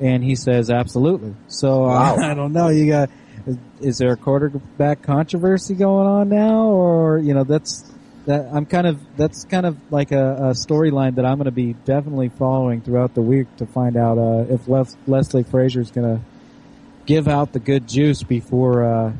And he says, absolutely. So uh, Wow. <laughs> I don't know. You got is, is there a quarterback controversy going on now, or you know that's that I'm kind of that's kind of like a, a storyline that I'm going to be definitely following throughout the week to find out uh, if Les- Leslie is going to give out the good juice before uh,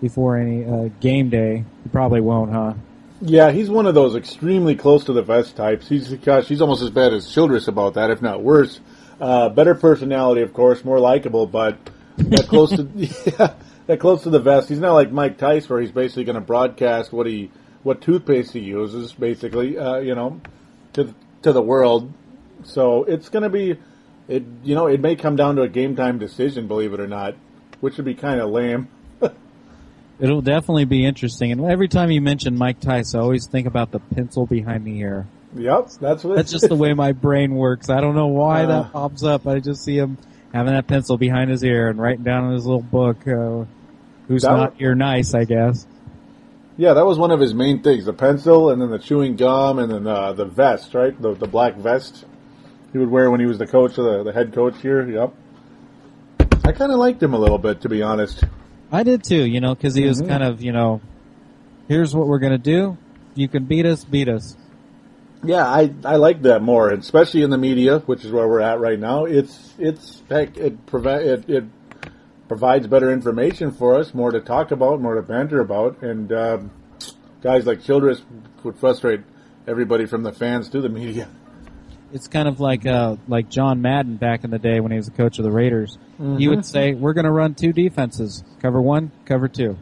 before any uh, game day. He probably won't, huh? Yeah, he's one of those extremely close to the vest types. He's gosh, he's almost as bad as Childress about that, if not worse. Uh, better personality, of course, more likable, but that close to <laughs> yeah, that close to the vest. He's not like Mike Tice, where he's basically going to broadcast what he what toothpaste he uses, basically, uh, you know, to to the world. So it's going to be, it you know, it may come down to a game time decision, believe it or not, which would be kind of lame. <laughs> It'll definitely be interesting. And every time you mention Mike Tice, I always think about the pencil behind the ear. Yep, that's what. That's just the way my brain works. I don't know why Uh. that pops up. I just see him having that pencil behind his ear and writing down in his little book, uh, "Who's not here nice?" I guess. Yeah, that was one of his main things: the pencil, and then the chewing gum, and then uh, the vest, right? The the black vest he would wear when he was the coach of the, the head coach here. Yep. I kind of liked him a little bit, to be honest. I did too. You know, because he was Mhm. kind of, you know, here's what we're gonna do. You can beat us, beat us. Yeah, I I like that more, especially in the media, which is where we're at right now. It's it's heck, it provi- it, it provides better information for us, more to talk about, more to banter about, and um, guys like Childress would frustrate everybody from the fans to the media. It's kind of like uh, like John Madden back in the day when he was the coach of the Raiders. He Mhm. would say, "We're going to run two defenses: cover one, cover two.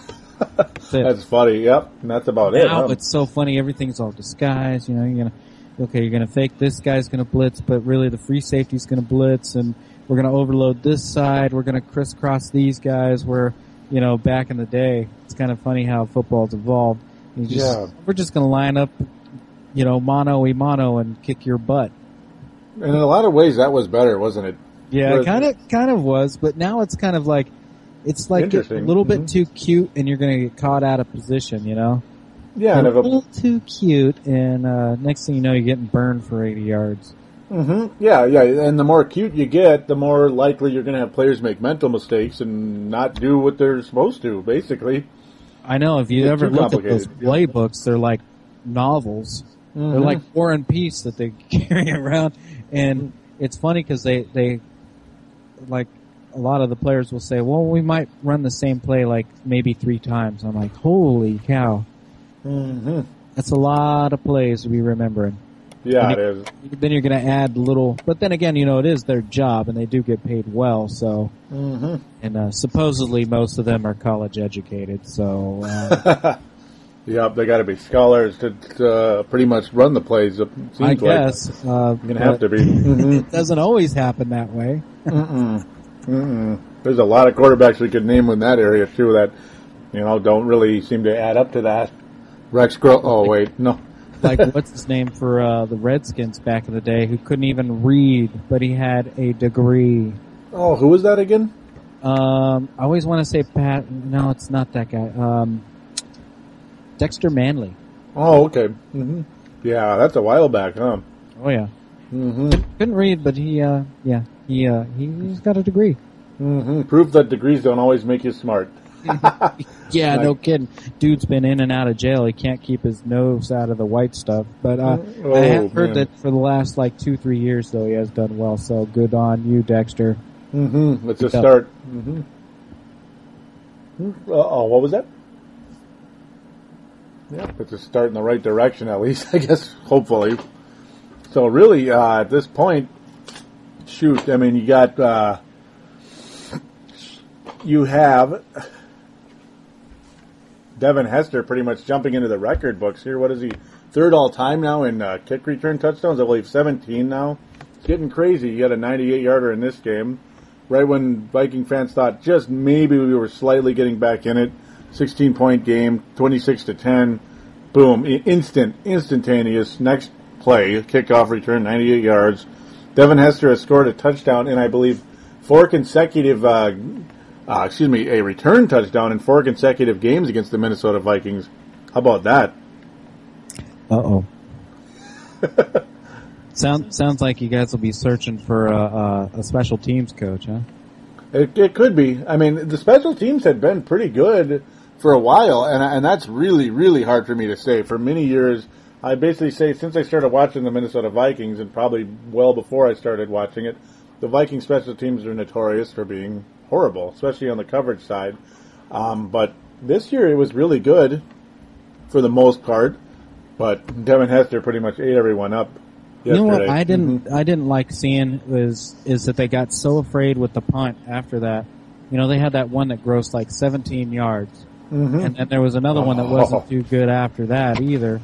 <laughs> That's. That's funny. Yep, and that's about it. now huh? it's so funny. Everything's all disguised. You know, you're gonna okay, you're gonna fake this guy's gonna blitz, but really the free safety's gonna blitz, and we're gonna overload this side. We're gonna crisscross these guys. Where you know back in the day, it's kind of funny how football's evolved. You just, Yeah. we're just gonna line up, you know, mano a mano and kick your butt. And in a lot of ways, that was better, wasn't it? Yeah, it kind of kind of was, but now it's kind of like it's like a little bit Mhm. too cute, and you're gonna get caught out of position. You know. Yeah, a if a, little too cute, and uh, next thing you know, you're getting burned for 80 yards. Hmm Yeah, yeah, and the more cute you get, the more likely you're going to have players make mental mistakes and not do what they're supposed to. Basically, I know if you It's ever look at those playbooks, they're like novels. They're Mhm. like War and Peace that they <laughs> carry around, and it's funny because they they like a lot of the players will say, "Well, we might run the same play like maybe three times." I'm like, "Holy cow, hmm that's a lot of plays to be remembering." Yeah, it is. Then you're going to add little, but then again, you know, it is their job, and they do get paid well, so. hmm And uh, supposedly most of them are college educated, so <laughs> uh, Yep, they got to be scholars to, to uh, pretty much run the plays. It seems I like. guess uh, gonna have to be. Mhm. it doesn't always happen that way. Mm-mm. Mm-mm. There's a lot of quarterbacks we could name in that area too that you know don't really seem to add up to that. Rex Gro. Oh wait, no. Like what's his name for uh, the Redskins back in the day, who couldn't even read, but he had a degree. Oh, who was that again? Um, I always want to say Pat. No, it's not that guy. Um, Dexter Manley. Oh, okay. hmm Yeah, that's a while back, huh? Oh yeah, hmm couldn't read, but he, uh, yeah, he, uh, he, he's got a degree. hmm Proof that degrees don't always make you smart. <laughs> Yeah, Like- no kidding. Dude's been in and out of jail. He can't keep his nose out of the white stuff. But uh, Oh, I have heard man. that for the last like two, three years, though, he has done well. So good on you, Dexter. hmm a Good job. start. hmm Oh, what was that? Yeah, it's a start in the right direction at least, <laughs> I guess, hopefully. So really, uh, at this point, shoot, I mean, you got, uh, you have Devin Hester pretty much jumping into the record books here. What is he? Third all time now in uh, kick return touchdowns. I believe 17 now. It's getting crazy. He had a 98 yarder in this game. Right when Viking fans thought just maybe we were slightly getting back in it. 16 point game, 26 to 10. Boom. Instant, instantaneous. Next play, kickoff return, 98 yards. Devin Hester has scored a touchdown in, I believe, four consecutive, uh, uh, excuse me, a return touchdown in four consecutive games against the Minnesota Vikings. How about that? Uh oh. <laughs> Sound, sounds like you guys will be searching for a, a, a special teams coach, huh? It, it could be. I mean, the special teams had been pretty good for a while, and and that's really really hard for me to say. For many years, I basically say since I started watching the Minnesota Vikings, and probably well before I started watching it, the Viking special teams are notorious for being horrible, especially on the coverage side. Um, but this year it was really good for the most part. But Devin Hester pretty much ate everyone up. You know what. I didn't Mhm. I didn't like seeing was is that they got so afraid with the punt after that. you know, they had that one that grossed like 17 yards. Mhm. And then there was another one that wasn't Oh. too good after that either.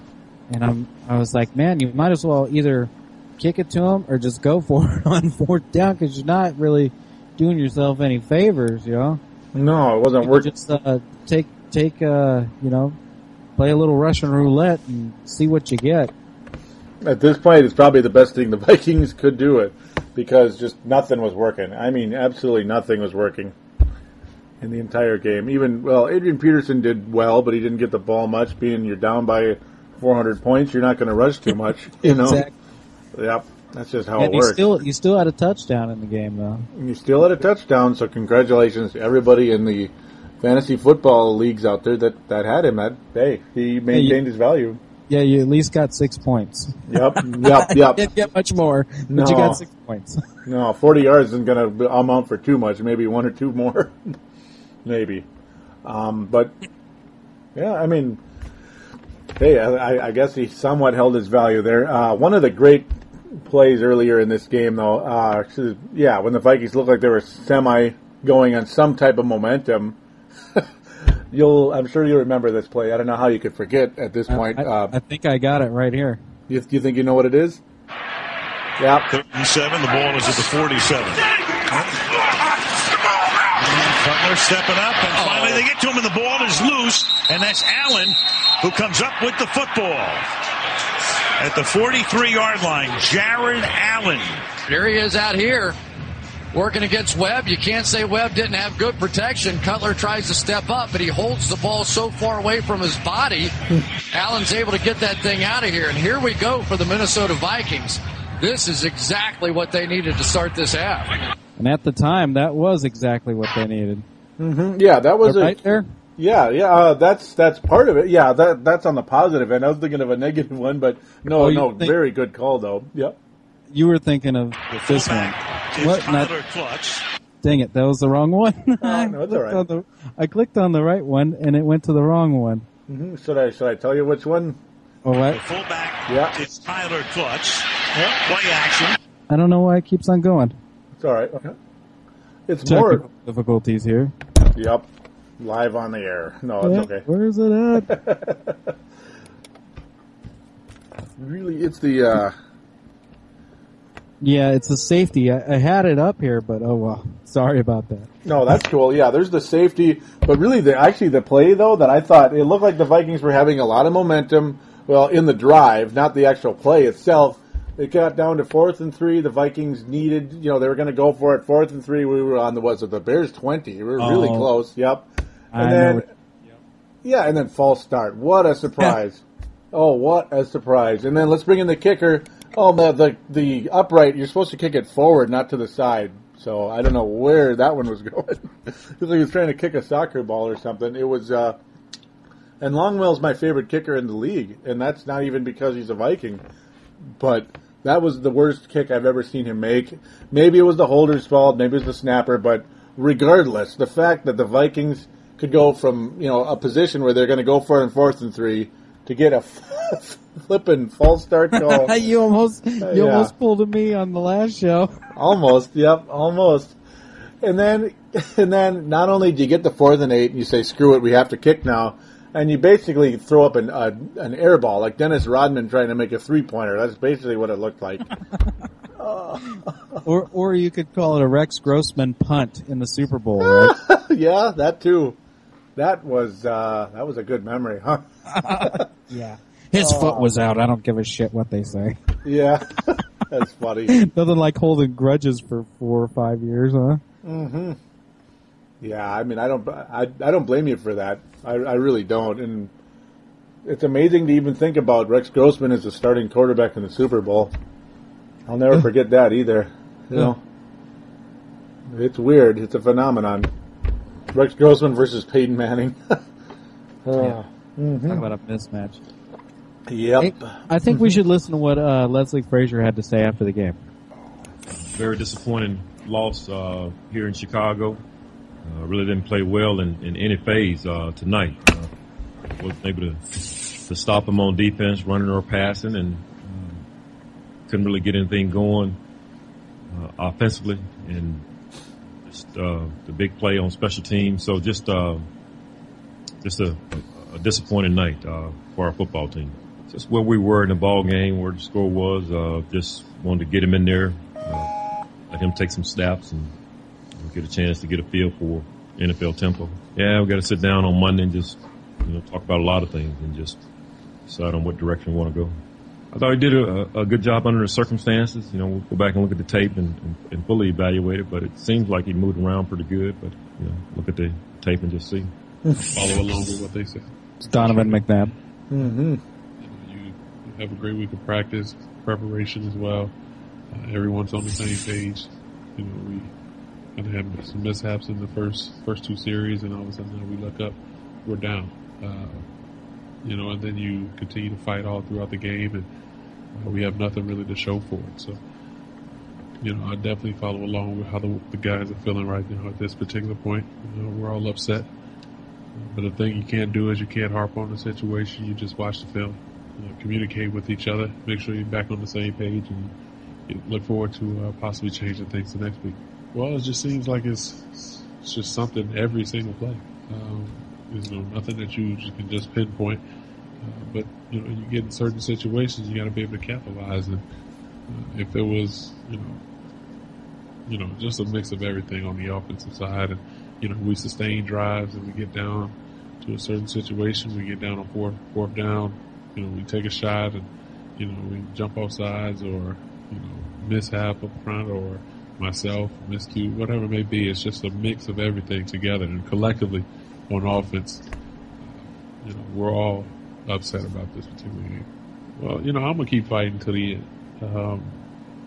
And I'm, I was like, man, you might as well either kick it to him or just go for <laughs> it on fourth down because you're not really doing yourself any favors, you know? No, it wasn't working. Just uh, take, take, uh, you know, play a little Russian roulette and see what you get. At this point, it's probably the best thing the <laughs> Vikings could do it because just nothing was working. I mean, absolutely nothing was working in the entire game. Even well, Adrian Peterson did well, but he didn't get the ball much. Being you're down by 400 points, you're not going to rush too much. You know. Exactly. Yep, that's just how and it you works. still, you still had a touchdown in the game though. And you still had a touchdown, so congratulations to everybody in the fantasy football leagues out there that, that had him. That hey, he maintained his value. Yeah, you at least got six points. Yep, yep, yep. Didn't get much more, but No. you got six points. <laughs> No, 40 yards isn't going to amount for too much. Maybe one or two more. <laughs> Maybe. Um, but, yeah, I mean, hey, I, I guess he somewhat held his value there. Uh, one of the great plays earlier in this game, though, uh, yeah, when the Vikings looked like they were semi going on some type of momentum. <laughs> You'll, I'm sure you'll remember this play. I don't know how you could forget at this point. I, uh, I think I got it right here. you, you think you know what it is? Yeah. Third and seven. The ball is at the 47. Cutler stepping up, and finally they get to him, and the ball is loose, and that's Allen who comes up with the football. At the 43-yard line, Jared Allen. Here he is out here working against Webb. You can't say Webb didn't have good protection. Cutler tries to step up, but he holds the ball so far away from his body. Allen's able to get that thing out of here. And here we go for the Minnesota Vikings. This is exactly what they needed to start this half. And at the time, that was exactly what they needed. hmm Yeah, that was Right a, there? Yeah, yeah, uh, that's that's part of it. Yeah, that that's on the positive end. I was thinking of a negative one, but no, Oh, no, think- very good call though. Yep. You were thinking of this one. What? Not, Clutts. dang it, that was the wrong one. I, <laughs> no, it's all clicked right. on the, I clicked on the right one and it went to the wrong one. hmm Should I should I tell you which one? Oh, what? Fullback. Yeah. It's Tyler Clutts. Play action. I don't know why it keeps on going. It's all right. Okay. It's more. Difficulties here. Yep. Live on the air. No, Yeah, it's okay. Where is it at? <laughs> Really, it's the. uh yeah, it's a safety. I, I had it up here, but oh well. Sorry about that. No, that's cool. Yeah, there's the safety, but really, the actually the play though that I thought it looked like the Vikings were having a lot of momentum. Well, in the drive, not the actual play itself. It got down to fourth and three. The Vikings needed, you know, they were going to go for it. Fourth and three. We were on the was it the Bears twenty? We were really Oh. close. Yep. I And know then, yeah, and then false start. What a <laughs> surprise! oh, what a surprise! And then let's bring in the kicker. Oh, the the the upright. You're supposed to kick it forward, not to the side. So I don't know where that one was <laughs> going. It's like he was trying to kick a soccer ball or something. It was. uh And Longwell's my favorite kicker in the league, and that's not even because he's a Viking, but. That was the worst kick I've ever seen him make. Maybe it was the holder's fault, maybe it was the snapper, but regardless, the fact that the Vikings could go from you know a position where they're going to go for it in fourth and three to get a <laughs> flipping false start <laughs> call. you almost you Yeah. almost pulled me on the last show. almost, yep, almost. And then, <laughs> and then, not only do you get the fourth and eight, and you say, "Screw it, we have to kick now," and you basically throw up an uh, an air ball like Dennis Rodman trying to make a three pointer. That's basically what it looked like. Or or you could call it a Rex Grossman punt in the Super Bowl, right? yeah, that too. That was uh, that was a good memory, huh? <laughs> yeah. His foot was out. I don't give a shit what they say. Yeah, <laughs> that's funny. Nothing like holding grudges for four or five years, huh? Mm-hmm. Yeah, I mean, I don't, I, I don't blame you for that. I, I really don't. And it's amazing to even think about Rex Grossman as the starting quarterback in the Super Bowl. I'll never <laughs> forget that either. You know, it's weird. It's a phenomenon. Rex Grossman versus Peyton Manning. <laughs> Uh, mhm. Talk about a mismatch. Yep. I think we should listen to what uh, Leslie Frazier had to say after the game. very disappointing loss uh, here in Chicago. Uh, really didn't play well in, in any phase uh, tonight. Uh, wasn't able to to stop them on defense, running or passing, and uh, couldn't really get anything going uh, offensively. And just uh, the big play on special teams. So just uh, just a, a disappointing night uh, for our football team. Just where we were in the ball game, where the score was. Uh, just wanted to get him in there, uh, let him take some snaps, and get a chance to get a feel for NFL tempo. Yeah, we got to sit down on Monday and just you know talk about a lot of things and just decide on what direction we want to go. I thought he did a, a, good job under the circumstances. You know, we'll go back and look at the tape and, and, and, fully evaluate it, but it seems like he moved around pretty good. But, you know, look at the tape and just see. Follow along with what they say. It's Donovan McNabb. Mm-hmm. You, you, have a great week of practice, preparation as well. Uh, everyone's on the same page. You know, we kind of had some mishaps in the first first two series, and all of a sudden we look up, we're down. Uh, you know, and then you continue to fight all throughout the game, and we have nothing really to show for it. So, you know, I definitely follow along with how the, the guys are feeling right now at this particular point. You know, we're all upset, but the thing you can't do is you can't harp on the situation. You just watch the film, you know, communicate with each other, make sure you're back on the same page, and you look forward to uh, possibly changing things the next week. Well, it just seems like it's it's just something every single play. Um, there's no nothing that you can just pinpoint. But you know, you get in certain situations, you got to be able to capitalize. And uh, if it was, you know, you know, just a mix of everything on the offensive side, and you know, we sustain drives and we get down to a certain situation, we get down on fourth fourth down, you know, we take a shot and you know we jump off sides or you know mishap up front or myself miscue whatever it may be. It's just a mix of everything together and collectively on offense. You know, we're all upset about this particular game. Well, you know, I'm gonna keep fighting to the end. Um,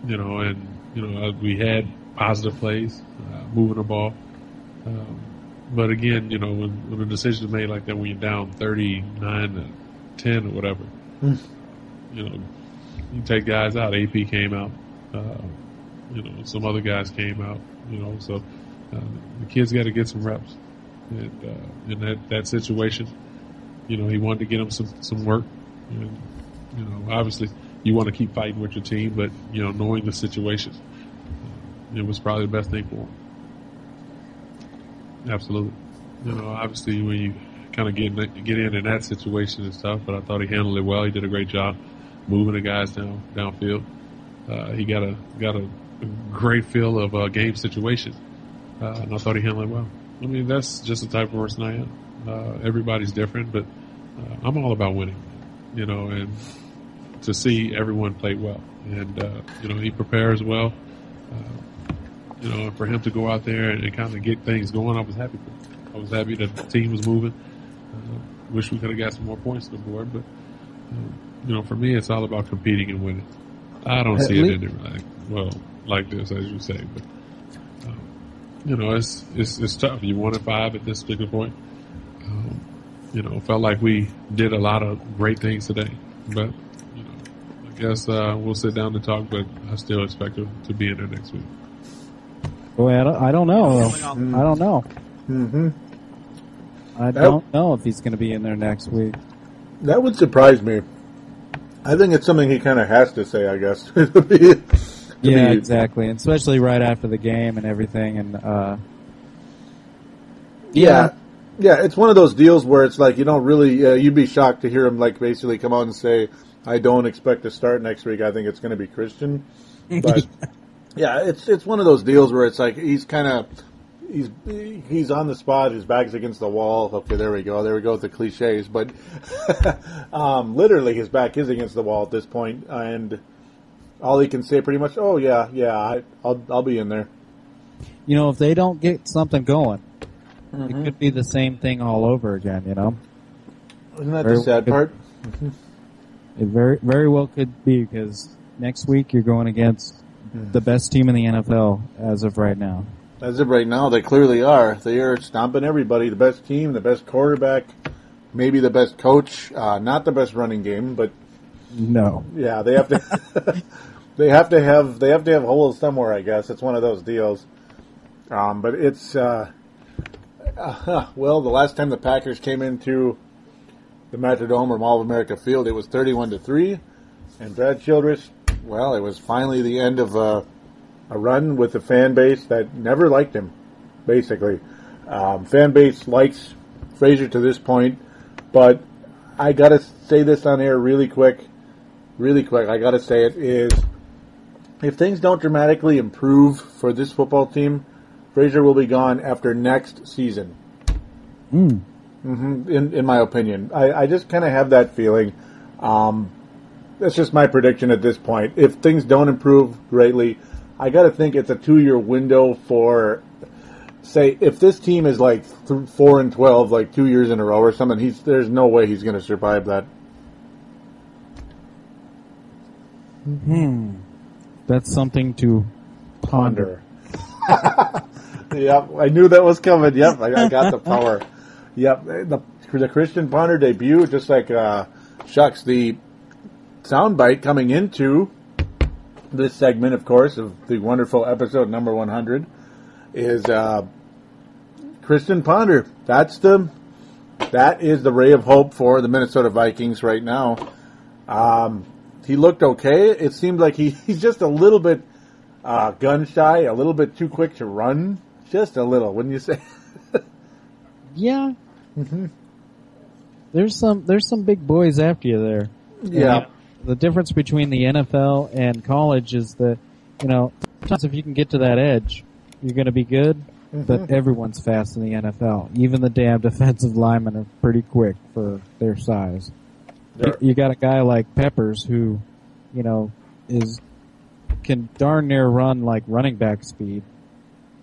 you know, and you know, uh, we had positive plays, uh, moving the ball. Um, but again, you know, when, when a decision is made like that, when you're down 39 to 10 or whatever, mm. you know, you take guys out. AP came out. Uh, you know, some other guys came out. You know, so uh, the kids got to get some reps. And uh, in that that situation, you know, he wanted to get him some some work. And, you know, obviously, you want to keep fighting with your team, but you know, knowing the situation, uh, it was probably the best thing for him. Absolutely. You know, obviously, when you kind of get in, get in in that situation and stuff, but I thought he handled it well. He did a great job moving the guys down downfield. Uh, he got a got a, great feel of a game situation, uh, and I thought he handled it well. I mean, that's just the type of person I am. Uh, everybody's different, but uh, I'm all about winning, you know, and to see everyone play well. And, uh, you know, he prepares well. Uh, you know, for him to go out there and, and kind of get things going, I was happy for him. I was happy that the team was moving. Uh, wish we could have got some more points on the board, but, uh, you know, for me, it's all about competing and winning. I don't At see least- it any like, well, like this, as you say, but you know, it's, it's, it's tough. You wanted five at this particular point. Um, you know, felt like we did a lot of great things today, but you know, I guess uh, we'll sit down and talk. But I still expect him to be in there next week. Boy, I don't, I don't know. I don't know. Mm-hmm. I don't know if he's going to be in there next week. That would surprise me. I think it's something he kind of has to say. I guess. <laughs> yeah, exactly, and especially right after the game and everything, and uh, yeah. Yeah, it's one of those deals where it's like you don't really, uh, you'd be shocked to hear him like basically come out and say, "I don't expect to start next week. I think it's going to be Christian," <laughs> but yeah, it's it's one of those deals where it's like he's kind of he's he's on the spot. His back's against the wall. Okay, there we go. There we go with the cliches. But <laughs> um, literally, his back is against the wall at this point, and all he can say pretty much, "Oh yeah, yeah, I, will I'll be in there." You know, if they don't get something going, mm-hmm. it could be the same thing all over again. You know, isn't that very, the sad part? It very very well could be because next week you're going against mm-hmm. the best team in the NFL as of right now. As of right now, they clearly are. They are stomping everybody. The best team, the best quarterback, maybe the best coach. Uh, not the best running game, but no. Yeah, they have to. <laughs> they have to have they have to have holes somewhere. I guess it's one of those deals. Um, but it's uh, uh, <laughs> well, the last time the Packers came into the Metrodome or Mall of America Field, it was thirty-one to three, and Brad Childress. Well, it was finally the end of a, a run with a fan base that never liked him. basically. Um, fan base likes Frazier to this point, but I gotta say this on air really quick, really quick. I gotta say it is if things don't dramatically improve for this football team, Frazier will be gone after next season. Mm. hmm in in my opinion, I, I just kind of have that feeling. Um, that's just my prediction at this point. If things don't improve greatly, I got to think it's a two year window for, say, if this team is like th- four and twelve, like two years in a row or something. He's there's no way he's going to survive that. Hmm. That's something to ponder. <laughs> <laughs> yep, I knew that was coming. Yep, I, I got the <laughs> power. Yep, the, the Christian Ponder debut, just like uh, shucks, the soundbite coming into this segment, of course, of the wonderful episode number 100 is uh, Christian Ponder. That's the that is the ray of hope for the Minnesota Vikings right now. Um, he looked okay. It seemed like he, <laughs> he's just a little bit uh, gun shy, a little bit too quick to run, just a little, wouldn't you say? <laughs> Yeah. Mm-hmm. There's some there's some big boys after you there. Yeah. The difference between the NFL and college is that you know sometimes if you can get to that edge, you're going to be good. But Mhm. everyone's fast in the NFL. Even the damn defensive linemen are pretty quick for their size. You got a guy like Peppers who, you know, is can darn near run like running back speed,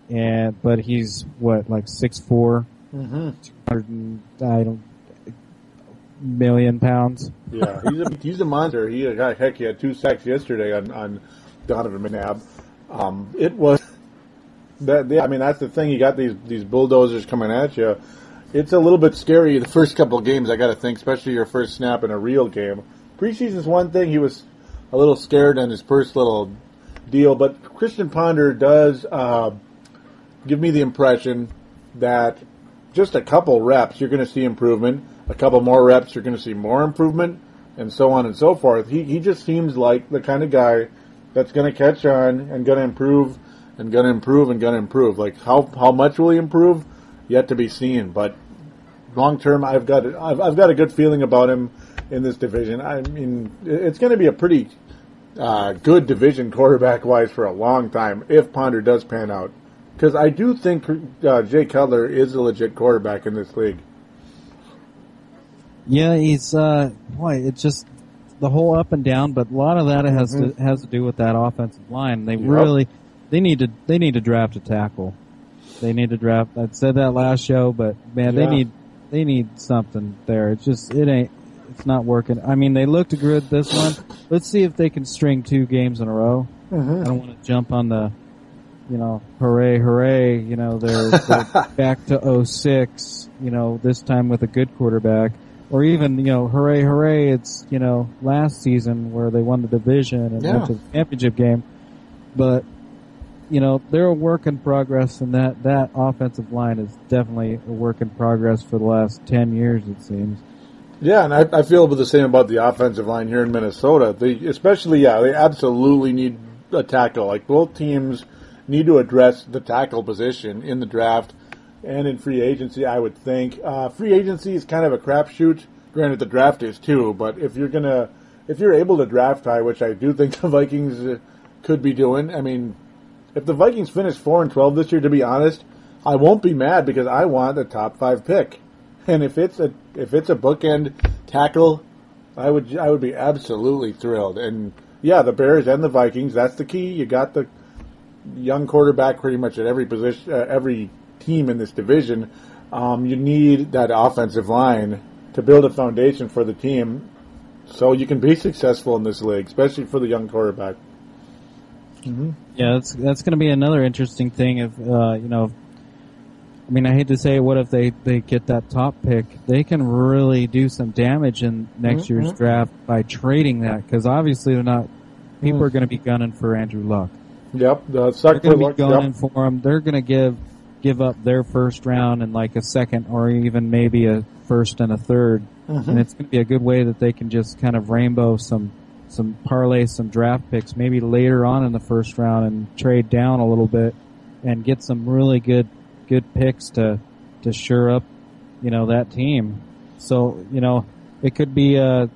and but he's what like six four, Mm-hmm. and I don't million pounds. Yeah, he's a, he's a monster. He got heck, he had two sacks yesterday on on Donovan McNabb. Um, it was that. Yeah, I mean, that's the thing. You got these these bulldozers coming at you. It's a little bit scary the first couple of games. I got to think, especially your first snap in a real game. Preseason's one thing. He was a little scared on his first little deal, but Christian Ponder does uh, give me the impression that just a couple reps, you're going to see improvement. A couple more reps, you're going to see more improvement, and so on and so forth. He he just seems like the kind of guy that's going to catch on and going to improve and going to improve and going to improve. Like how how much will he improve? Yet to be seen. But long term, I've got I've I've got a good feeling about him in this division. I mean, it's going to be a pretty uh, good division quarterback wise for a long time if Ponder does pan out. Because I do think uh, Jay Cutler is a legit quarterback in this league. Yeah, he's uh boy, it's just the whole up and down, but a lot of that has Mhm. to has to do with that offensive line. They Yep. really they need to they need to draft a tackle. They need to draft I said that last show, but man, Yeah. they need they need something there. It's just it ain't it's not working. I mean, they looked good this one. Let's see if they can string two games in a row. Mhm. I don't want to jump on the you know, hooray, hooray, you know, they're, <laughs> they're back to 06, you know, this time with a good quarterback. Or even, you know, hooray, hooray, it's, you know, last season where they won the division and Yeah. went to the championship game. But, you know, they're a work in progress and that, that offensive line is definitely a work in progress for the last 10 years, it seems. Yeah, and I, I feel the same about the offensive line here in Minnesota. They, especially, yeah, they absolutely need a tackle. Like both teams need to address the tackle position in the draft and in free agency. I would think uh, free agency is kind of a crapshoot. Granted, the draft is too, but if you're gonna, if you're able to draft high, which I do think <laughs> the Vikings uh, could be doing. I mean, if the Vikings finish four and twelve this year, to be honest, I won't be mad because I want a top five pick. And if it's a if it's a bookend tackle, I would I would be absolutely thrilled. And yeah, the Bears and the Vikings. That's the key. You got the young quarterback pretty much at every position, uh, every team in this division. Um, you need that offensive line to build a foundation for the team, so you can be successful in this league, especially for the young quarterback. Mm-hmm. Yeah, that's that's going to be another interesting thing. If uh, you know, I mean, I hate to say, what if they they get that top pick? They can really do some damage in next year's Mhm. draft by trading that because obviously they're not. People Mm. are going to be gunning for Andrew Luck. Yep, the They're going to be gunning yep. for him. They're going to give give up their first round and like a second or even maybe a first and a 3rd Mhm. and it's going to be a good way that they can just kind of rainbow some some parlay some draft picks maybe later on in the first round and trade down a little bit and get some really good good picks to to sure up, you know, that team. So you know, it could be a,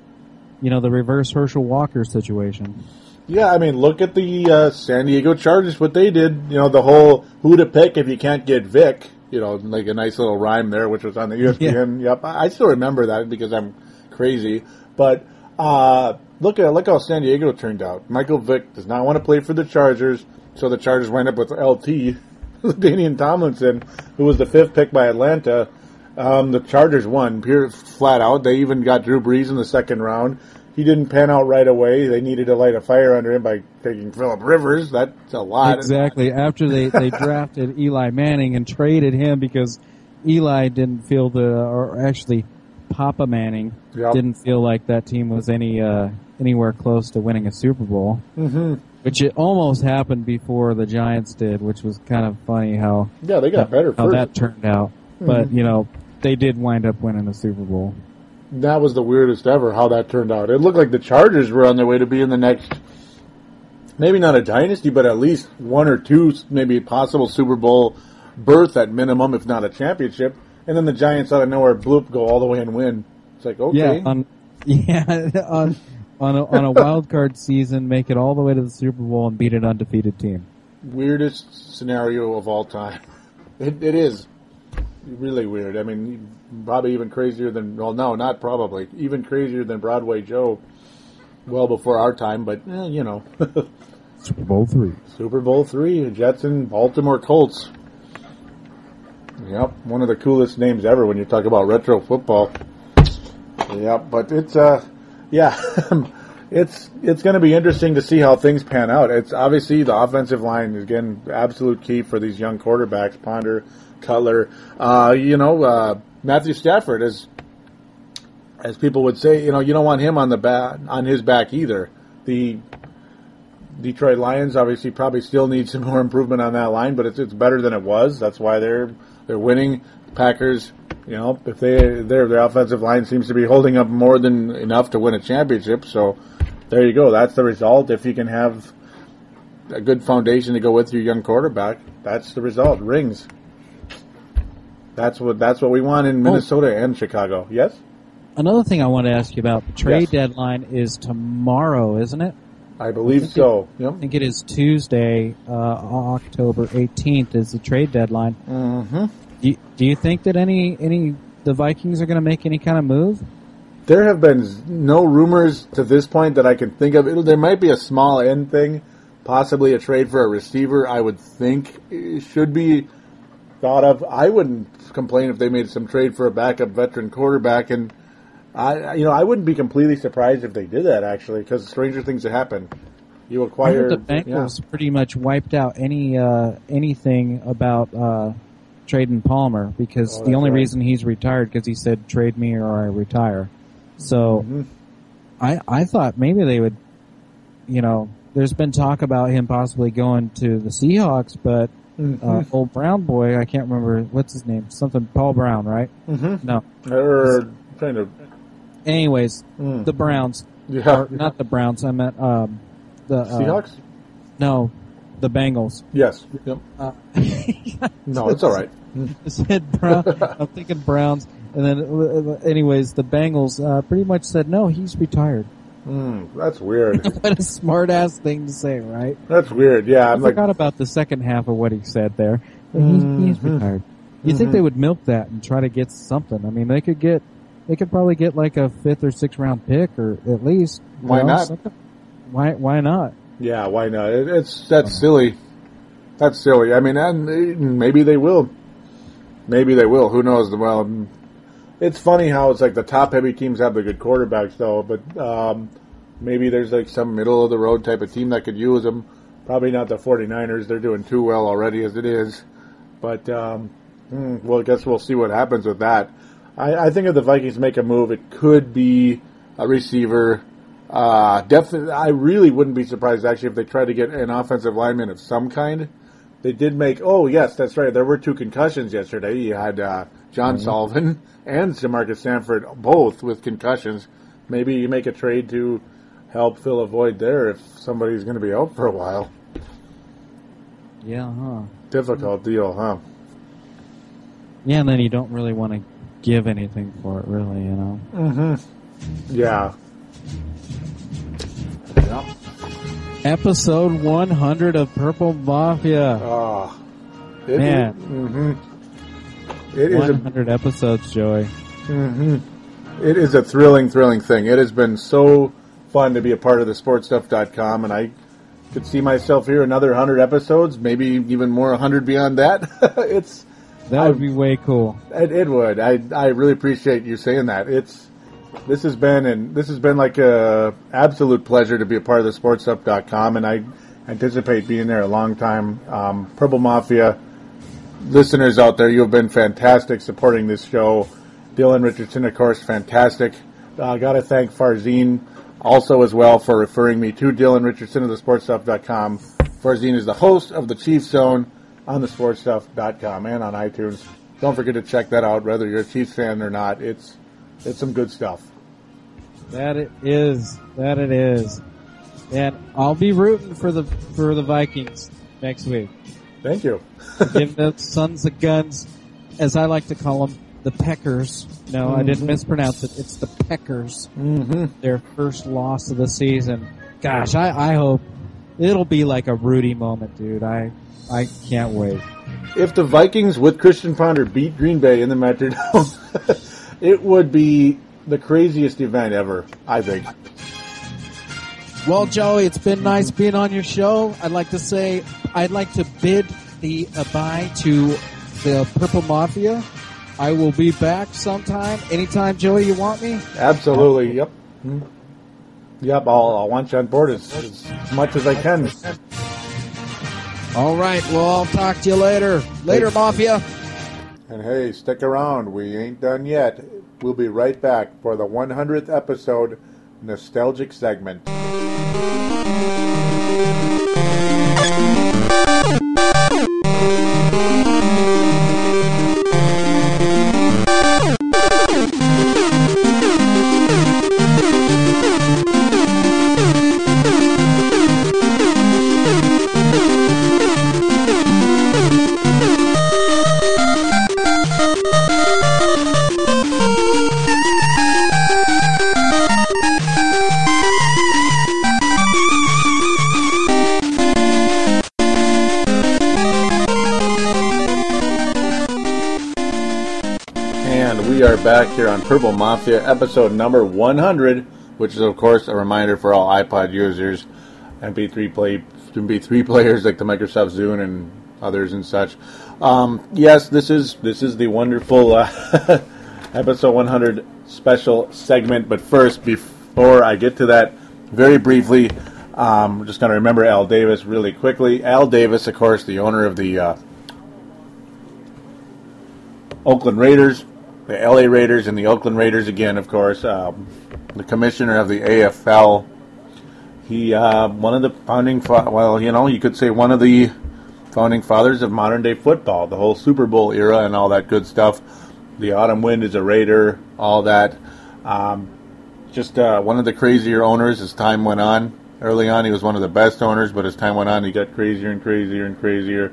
you know, the reverse Herschel Walker situation. Yeah, I mean, look at the uh, San Diego Chargers. What they did, you know, the whole who to pick if you can't get Vic. You know, like a nice little rhyme there, which was on the ESPN. Yep, I I still remember that because I'm crazy. But uh, look at look how San Diego turned out. Michael Vick does not want to play for the Chargers, so the Chargers wind up with LT, <laughs> Danian Tomlinson, who was the fifth pick by Atlanta. Um, the Chargers won, pure flat out. They even got Drew Brees in the second round. He didn't pan out right away. They needed to light a fire under him by taking Philip Rivers. That's a lot. Exactly. After they, they <laughs> drafted Eli Manning and traded him because Eli didn't feel the, or actually Papa Manning Yep. didn't feel like that team was any uh, anywhere close to winning a Super Bowl. hmm Which it almost happened before the Giants did, which was kind of funny how Yeah, they got how, better how first. that turned out. But Mhm. you know, they did wind up winning the Super Bowl. That was the weirdest ever how that turned out. It looked like the Chargers were on their way to being the next, maybe not a dynasty, but at least one or two, maybe possible Super Bowl berth at minimum, if not a championship. And then the Giants out of nowhere, bloop, go all the way and win. It's like, okay. Yeah, on <laughs> yeah on on a, on a wild card season, make it all the way to the Super Bowl and beat an undefeated team. weirdest scenario of all time. <laughs> It, it is really weird. I mean, probably even crazier than well, no, not probably even crazier than Broadway Joe. Well before our time, but eh, you know, <laughs> Super Bowl three. Super Bowl three, Jets and Baltimore Colts. Yep, one of the coolest names ever when you talk about retro football. Yep, but it's uh, yeah, <laughs> it's it's going to be interesting to see how things pan out. It's obviously the offensive line is again absolute key for these young quarterbacks. Ponder, Cutler, uh, you know, uh, Matthew Stafford is, as people would say, you know, you don't want him on the back on his back either. The Detroit Lions obviously probably still need some <laughs> more improvement on that line, but it's it's better than it was. That's why they're they're winning. Packers, you know, if they their their offensive line seems to be holding up more than enough to win a championship. So there you go. That's the result. If you can have a good foundation to go with your young quarterback, that's the result. Rings. That's what that's what we want in Minnesota and Chicago. Yes. Another thing I want to ask you about the trade Yes. deadline is tomorrow, isn't it? I believe think so. It, Yep. I think it is Tuesday, uh, October 18th is the trade deadline. Mm-hmm. Do you, do you think that any any the Vikings are going to make any kind of move? There have been no rumors to this point that I can think of. It'll, there might be a small end thing, possibly a trade for a receiver. I would think it should be thought of. I wouldn't complain if they made some trade for a backup veteran quarterback, and I, you know, I wouldn't be completely surprised if they did that actually, because stranger things have happened. You acquire the Bengals pretty much wiped out any uh, anything about uh, trading Palmer because Oh, the only right. reason he's retired because he said trade me or I retire. So Mm-hmm. I I thought maybe they would, you know, there's been talk about him possibly going to the Seahawks, but uh, Mhm. old Brown boy, I can't remember what's his name, something Paul Brown, right? Mhm. No. or kind of Anyways, Mm. the Browns, Yeah. Not the Browns. I meant um, the uh, Seahawks. No, the Bengals. Yes. Yep. Uh, <laughs> No, it's all right. <laughs> Said Brown. I'm thinking Browns, and then, uh, anyways, the Bengals uh, pretty much said no. He's retired. Mm, that's weird. <laughs> what a smart ass thing to say, right? That's weird. Yeah, I I'm like, forgot about the second half of what he said there. But he's, he's retired. You think Mhm. they would milk that and try to get something? I mean, they could get, they could probably get like a fifth or sixth round pick, or at least. Why know, not? something. Why? Why not? Yeah, why not? It, it's that's silly. That's silly. I mean, and maybe they will. Maybe they will. Who knows? Well, it's funny how it's like the top heavy teams have the good quarterbacks though, but um, maybe there's like some middle of the road type of team that could use them. Probably not the 49ers. They're doing too well already as it is. But um, hmm, well, I guess we'll see what happens with that. I, I think if the Vikings make a move, it could be a receiver. Uh, definitely, I really wouldn't be surprised actually if they try to get an offensive lineman of some kind. They did make. Oh yes, that's right. There were two concussions yesterday. You had uh, John Mhm. Sullivan <laughs> and Jamarca Sanford both with concussions. Maybe you make a trade to help fill a void there if somebody's going to be out for a while. Yeah, huh? Difficult deal, huh? Yeah, and then you don't really want to give anything for it, really, you know. Mm-hmm. Yeah. Yeah. Episode 100 of Purple Mafia. Oh, it Man. Is, mm-hmm. It is 100 episodes, Joey. Mm-hmm. It is a thrilling, thrilling thing. It has been so fun to be a part of the sportstuff.com, and I could see myself here another 100 episodes, maybe even more 100 beyond that. <laughs> it's That would be way cool. It, it would. I I really appreciate you saying that. It's this has been and this has been like a absolute pleasure to be a part of the sportstuff.com and I anticipate being there a long time. Um, Purple Mafia listeners out there, you have been fantastic supporting this show. Dylan Richardson, of course, fantastic. I uh, got to thank Farzine also as well for referring me to Dylan Richardson of the sportstuff.com. Farzine is the host of the Chiefs Zone on the sportstuff.com and on iTunes. Don't forget to check that out, whether you're a Chiefs fan or not. It's it's some good stuff. That it is. That it is. And I'll be rooting for the for the Vikings next week. Thank you. Give the sons of guns, as I like to call them, the Peckers. No, mm-hmm. I didn't mispronounce it. It's the Peckers. Mm-hmm. Their first loss of the season. Gosh, I, I hope it'll be like a Rudy moment, dude. I I can't wait. If the Vikings with Christian Ponder beat Green Bay in the Metrodome, <laughs> it would be the craziest event ever, I think. Well, Joey, it's been nice being on your show. I'd like to say I'd like to bid the bye to the Purple Mafia. I will be back sometime, anytime, Joey. You want me? Absolutely. Yep. Yep. I'll, I'll want you on board as, as much as I can. All right. Well, I'll talk to you later. Later, hey. Mafia. And hey, stick around. We ain't done yet. We'll be right back for the 100th episode nostalgic segment. Here on Purple Mafia, episode number 100, which is, of course, a reminder for all iPod users, MP3 play, MP3 players like the Microsoft Zune and others and such. Um, yes, this is this is the wonderful uh, <laughs> episode 100 special segment. But first, before I get to that, very briefly, um, just going to remember Al Davis really quickly. Al Davis, of course, the owner of the uh, Oakland Raiders the LA Raiders and the Oakland Raiders again, of course. Um, the commissioner of the AFL. He, uh, one of the founding, fa- well, you know, you could say one of the founding fathers of modern day football, the whole Super Bowl era and all that good stuff. The Autumn Wind is a Raider, all that. Um, just uh, one of the crazier owners as time went on. Early on, he was one of the best owners, but as time went on, he got crazier and crazier and crazier.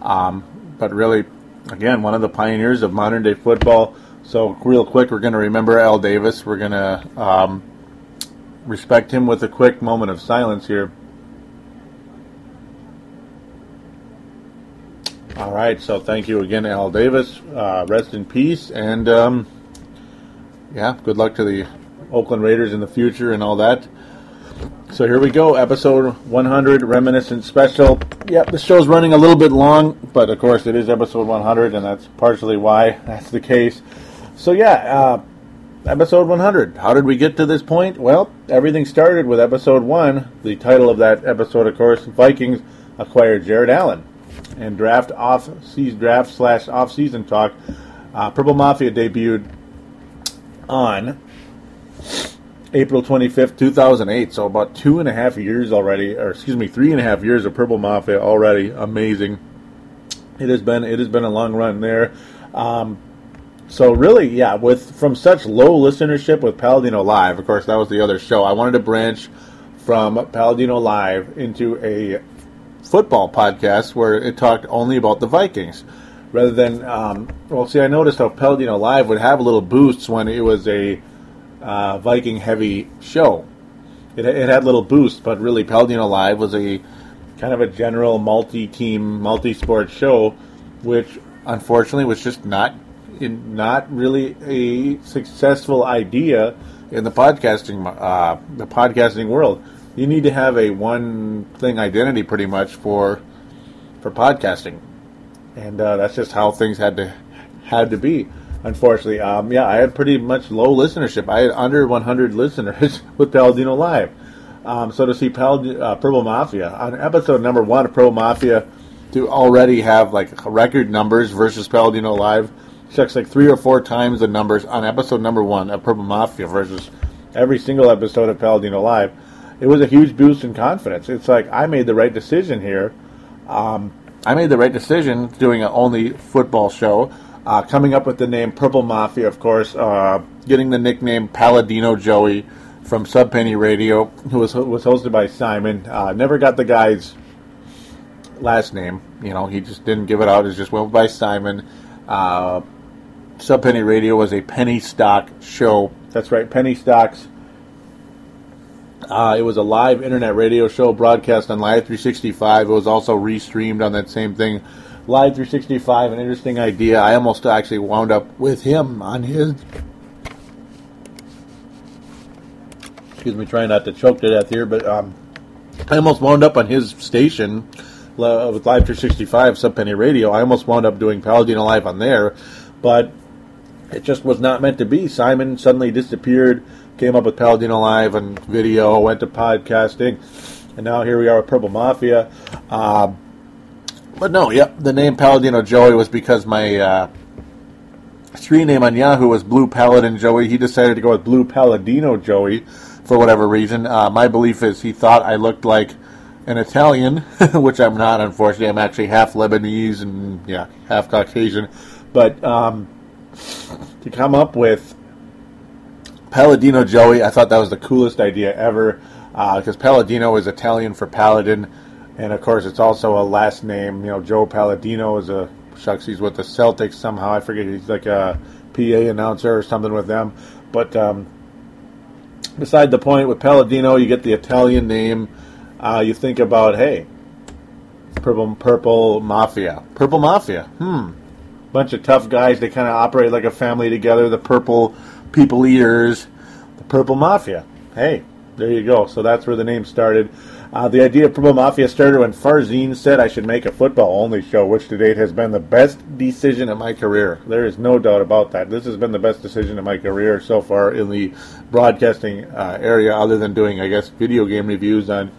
Um, but really, again, one of the pioneers of modern day football. So, real quick, we're going to remember Al Davis. We're going to um, respect him with a quick moment of silence here. All right, so thank you again, Al Davis. Uh, rest in peace, and um, yeah, good luck to the Oakland Raiders in the future and all that. So here we go, episode 100, reminiscent special. Yep, the show's running a little bit long, but of course it is episode 100, and that's partially why that's the case. So yeah, uh, episode 100. How did we get to this point? Well, everything started with episode one. The title of that episode, of course, Vikings acquired Jared Allen and draft off season draft slash off season talk. Uh, Purple Mafia debuted on April 25th, 2008. So about two and a half years already, or excuse me, three and a half years of Purple Mafia already. Amazing. It has been it has been a long run there. Um, so really, yeah, with from such low listenership with Paladino Live, of course, that was the other show. I wanted to branch from Paladino Live into a football podcast where it talked only about the Vikings. rather than um, well, see, I noticed how Paladino Live would have little boosts when it was a uh, Viking heavy show. It, it had little boosts, but really Paladino Live was a kind of a general multi-team, multi-sport show, which unfortunately was just not in, not really a successful idea in the podcasting uh, the podcasting world. You need to have a one thing identity pretty much for for podcasting, and uh, that's just how things had to had to be. Unfortunately, um, yeah, I had pretty much low listenership. I had under 100 listeners <laughs> with Paladino Live. Um, so to see Pal- uh, Purple Mafia on episode number one of Purple Mafia to already have like record numbers versus Paladino Live, checks like three or four times the numbers on episode number one of Purple Mafia versus every single episode of Paladino Live. It was a huge boost in confidence. It's like I made the right decision here. Um, I made the right decision doing an only football show. Uh, coming up with the name Purple Mafia, of course, uh, getting the nickname Paladino Joey from Sub Penny Radio, who was was hosted by Simon. Uh, never got the guy's last name. You know, he just didn't give it out. It just went by Simon. Sub Penny Radio was a penny stock show. That's right, penny stocks. Uh, it was a live internet radio show broadcast on Live 365. It was also restreamed on that same thing. Live 365, an interesting idea. I almost actually wound up with him on his excuse me, trying not to choke to death here, but um, I almost wound up on his station uh, with Live 365 Sub Penny Radio. I almost wound up doing Paladino Live on there, but it just was not meant to be. Simon suddenly disappeared, came up with Paladino Live and video, went to podcasting, and now here we are with Purple Mafia. Uh, but no, yep, the name Paladino Joey was because my uh, screen name on Yahoo was Blue Paladin Joey. He decided to go with Blue Paladino Joey for whatever reason. Uh, my belief is he thought I looked like an Italian, <laughs> which I'm not, unfortunately. I'm actually half Lebanese and, yeah, half Caucasian. But um, to come up with Paladino Joey, I thought that was the coolest idea ever because uh, Paladino is Italian for paladin. And of course, it's also a last name. You know, Joe Paladino is a shucks. He's with the Celtics somehow. I forget. He's like a PA announcer or something with them. But um, beside the point, with Paladino, you get the Italian name. Uh, you think about, hey, purple, purple mafia, purple mafia. Hmm, bunch of tough guys. They kind of operate like a family together. The purple people eaters, the purple mafia. Hey, there you go. So that's where the name started. Uh, the idea of Purple Mafia started when Farzine said I should make a football only show, which to date has been the best decision of my career. There is no doubt about that. This has been the best decision of my career so far in the broadcasting uh, area, other than doing, I guess, video game reviews on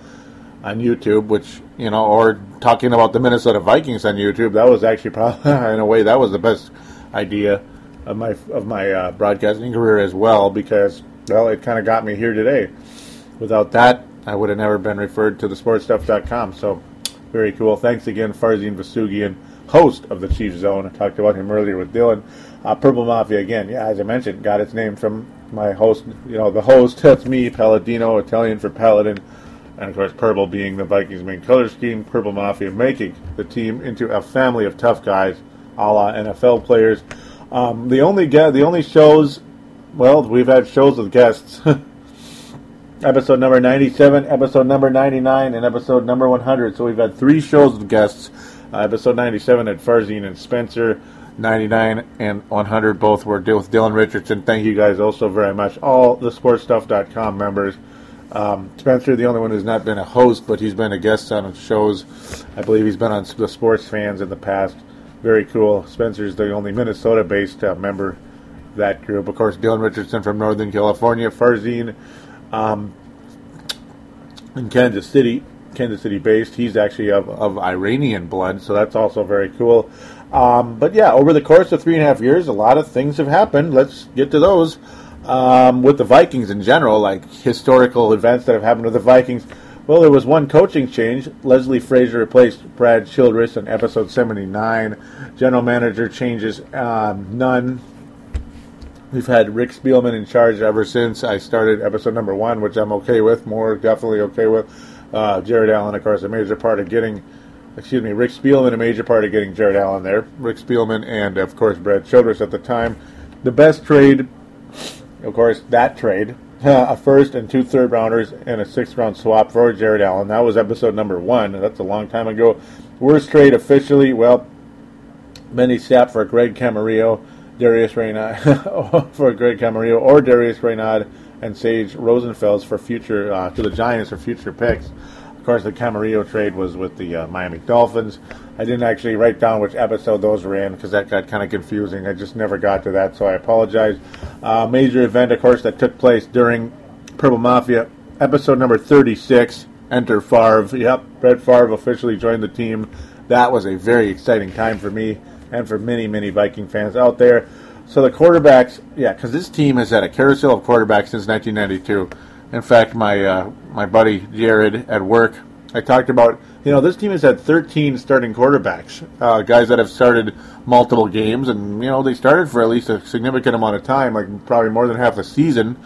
on YouTube, which you know, or talking about the Minnesota Vikings on YouTube. That was actually probably, <laughs> in a way, that was the best idea of my of my uh, broadcasting career as well, because well, it kind of got me here today. Without that, I would have never been referred to the sportstuff.com. So, very cool. Thanks again, Farzine Vousoughian, host of the Chief Zone. I talked about him earlier with Dylan. Uh, Purple Mafia, again, yeah, as I mentioned, got its name from my host, you know, the host, that's <laughs> me, Paladino, Italian for Paladin. And of course, purple being the Vikings' main color scheme, Purple Mafia making the team into a family of tough guys, a la NFL players. Um, the only the only shows, well, we've had shows with guests. <laughs> episode number 97, episode number 99, and episode number 100. So we've had three shows with guests. Uh, episode 97 had Farzine and Spencer. 99 and 100 both were with Dylan Richardson. Thank you guys also very much. All the sportstuff.com members. Um, Spencer, the only one who's not been a host, but he's been a guest on shows. I believe he's been on the sports fans in the past. Very cool. Spencer's the only Minnesota based uh, member of that group. Of course, Dylan Richardson from Northern California. Farzine um, in Kansas City, Kansas City based. He's actually of, of Iranian blood, so that's also very cool. Um, but yeah, over the course of three and a half years, a lot of things have happened. Let's get to those. Um, with the Vikings in general, like historical events that have happened with the Vikings. Well, there was one coaching change. Leslie Frazier replaced Brad Childress in episode 79. General manager changes, um, none. We've had Rick Spielman in charge ever since I started episode number one, which I'm okay with. More definitely okay with. Uh, Jared Allen, of course, a major part of getting excuse me, Rick Spielman a major part of getting Jared Allen there. Rick Spielman and of course Brad Childress at the time. The best trade, of course, that trade. <laughs> a first and two third rounders and a sixth round swap for Jared Allen. That was episode number one. That's a long time ago. Worst trade officially, well, Benny Sapp for Greg Camarillo, Darius Reynaud, <laughs> for Greg Camarillo, or Darius Reynaud and Sage Rosenfels for future uh, to the Giants for future picks. Course, the Camarillo trade was with the uh, Miami Dolphins. I didn't actually write down which episode those were in because that got kind of confusing. I just never got to that, so I apologize. Uh, major event, of course, that took place during Purple Mafia, episode number 36. Enter Favre. Yep, Brett Favre officially joined the team. That was a very exciting time for me and for many, many Viking fans out there. So the quarterbacks, yeah, because this team has had a carousel of quarterbacks since 1992. In fact, my uh, my buddy Jared at work, I talked about, you know, this team has had 13 starting quarterbacks, uh, guys that have started multiple games, and you know they started for at least a significant amount of time, like probably more than half the season.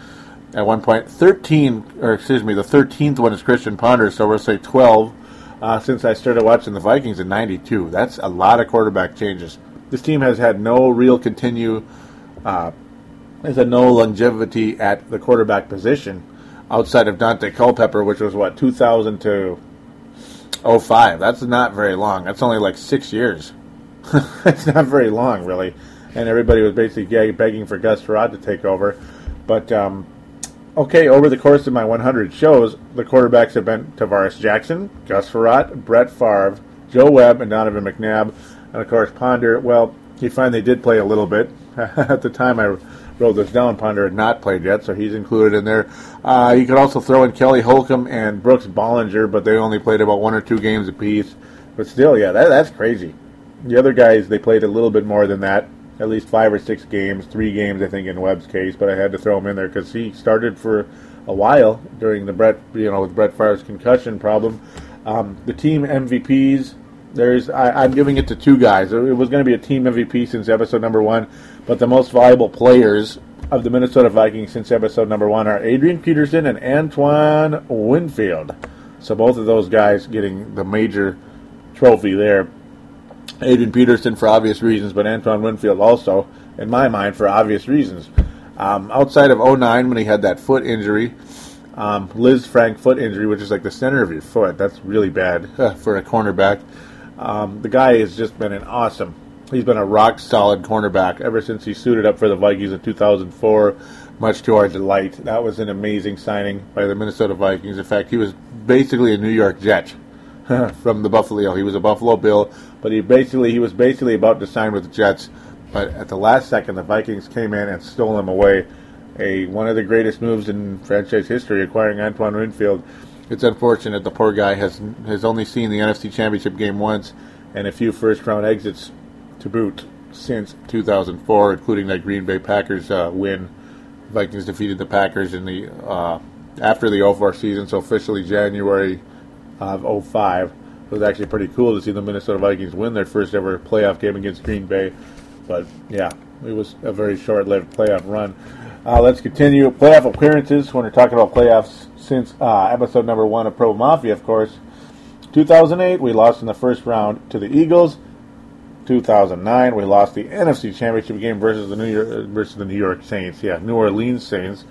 At one point, 13, or excuse me, the 13th one is Christian Ponder, so we'll say 12 uh, since I started watching the Vikings in '92. That's a lot of quarterback changes this team has had no real continue, uh, has no longevity at the quarterback position outside of Daunte Culpepper, which was what 2000 to 05. That's not very long. That's only like six years. <laughs> That's not very long, really. And everybody was basically begging for Gus Frerotte to take over. But um, okay, over the course of my 100 shows, the quarterbacks have been Tarvaris Jackson, Gus Frerotte, Brett Favre, Joe Webb, and Donovan McNabb. And of course, Ponder, well, he finally did play a little bit. <laughs> At the time I wrote this down, Ponder had not played yet, so he's included in there. Uh, you could also throw in Kelly Holcomb and Brooks Bollinger, but they only played about one or two games apiece. But still, yeah, that, that's crazy. The other guys, they played a little bit more than that, at least five or six games, three games, I think, in Webb's case. But I had to throw him in there because he started for a while during the Brett, you know, with Brett Favre's concussion problem. Um, the team MVPs, there's I, am giving it to two guys. It was going to be a team MVP since episode number one, but the most valuable players of the Minnesota Vikings since episode number one are Adrian Peterson and Antoine Winfield. So both of those guys getting the major trophy there. Adrian Peterson for obvious reasons, but Antoine Winfield also, in my mind, for obvious reasons. Um, outside of 09 when he had that foot injury, um, Lisfranc foot injury, which is like the center of your foot, that's really bad <laughs> for a cornerback. Um, the guy has just been an awesome. He's been a rock solid cornerback ever since he suited up for the Vikings in 2004. Much to our delight, that was an amazing signing by the Minnesota Vikings. In fact, he was basically a New York Jet <laughs> from the Buffalo. He was a Buffalo Bill, but he basically he was basically about to sign with the Jets, but at the last second, the Vikings came in and stole him away. A one of the greatest moves in franchise history, acquiring Antoine Winfield it's unfortunate the poor guy has has only seen the NFC Championship game once and a few first round exits to boot since 2004, including that Green Bay Packers uh, win. Vikings defeated the Packers in the uh, after the 04 season, so officially January of 05. It was actually pretty cool to see the Minnesota Vikings win their first ever playoff game against Green Bay. But yeah, it was a very short-lived playoff run. Uh, let's continue playoff appearances. When we're talking about playoffs, since uh, episode number one of Pro Mafia, of course. 2008, we lost in the first round to the Eagles. 2009, we lost the NFC Championship game versus the New York versus the New York Saints. Yeah, New Orleans Saints.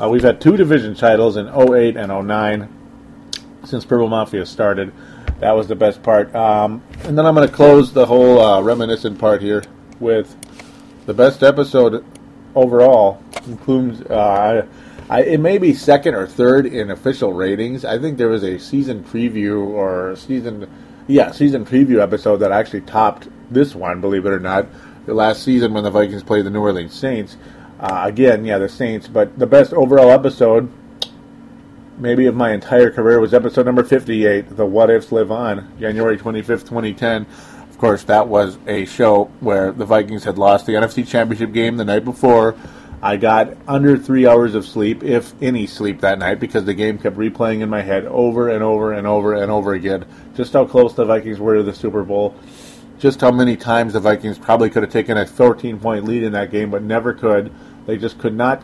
Uh, we've had two division titles in 08 and 09 since Purple Mafia started. That was the best part. Um, and then I'm going to close the whole uh, reminiscent part here with the best episode overall. Includes uh, I, it may be second or third in official ratings. I think there was a season preview or season, yeah, season preview episode that actually topped this one. Believe it or not, the last season when the Vikings played the New Orleans Saints. Uh, again, yeah, the Saints. But the best overall episode, maybe of my entire career, was episode number fifty-eight. The What Ifs Live On, January twenty-fifth, twenty ten. Of course, that was a show where the Vikings had lost the NFC Championship game the night before I got under three hours of sleep, if any sleep, that night because the game kept replaying in my head over and over and over and over again. Just how close the Vikings were to the Super Bowl. Just how many times the Vikings probably could have taken a 14 point lead in that game, but never could. They just could not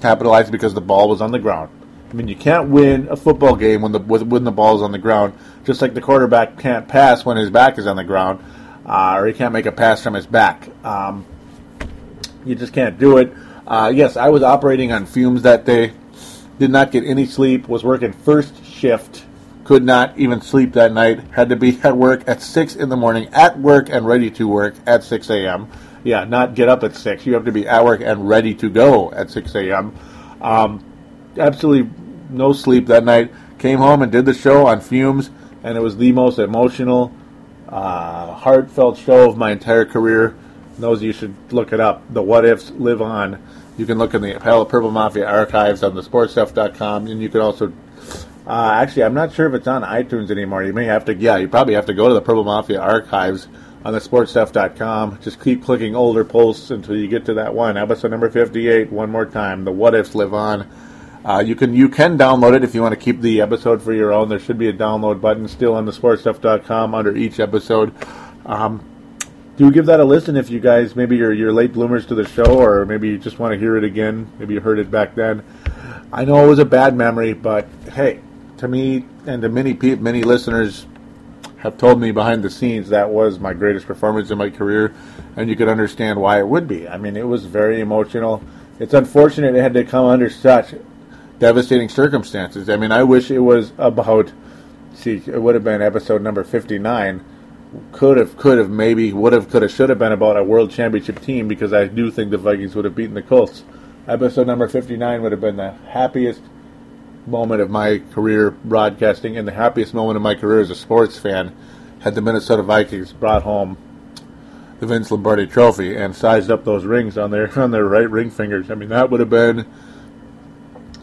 capitalize because the ball was on the ground. I mean, you can't win a football game when the when the ball is on the ground. Just like the quarterback can't pass when his back is on the ground, uh, or he can't make a pass from his back. Um, you just can't do it. Uh, yes, I was operating on fumes that day. Did not get any sleep. Was working first shift. Could not even sleep that night. Had to be <laughs> at work at six in the morning. At work and ready to work at six a.m. Yeah, not get up at six. You have to be at work and ready to go at six a.m. Um, absolutely no sleep that night. Came home and did the show on fumes, and it was the most emotional, uh, heartfelt show of my entire career. Those you should look it up. The What Ifs live on. You can look in the Purple Mafia archives on the sportstuff.com, and you can also. Uh, actually, I'm not sure if it's on iTunes anymore. You may have to, yeah, you probably have to go to the Purple Mafia archives on the sportstuff.com. Just keep clicking older posts until you get to that one. Episode number 58, one more time. The What Ifs live on. Uh, you can you can download it if you want to keep the episode for your own. There should be a download button still on the sportstuff.com under each episode. Um, do give that a listen if you guys maybe you're, you're late bloomers to the show or maybe you just want to hear it again. Maybe you heard it back then. I know it was a bad memory, but hey, to me and to many people, many listeners have told me behind the scenes that was my greatest performance in my career, and you could understand why it would be. I mean, it was very emotional. It's unfortunate it had to come under such devastating circumstances. I mean, I wish it was about. See, it would have been episode number fifty-nine. Could have, could have, maybe would have, could have, should have been about a world championship team because I do think the Vikings would have beaten the Colts. Episode number fifty-nine would have been the happiest moment of my career broadcasting and the happiest moment of my career as a sports fan had the Minnesota Vikings brought home the Vince Lombardi Trophy and sized up those rings on their <laughs> on their right ring fingers. I mean, that would have been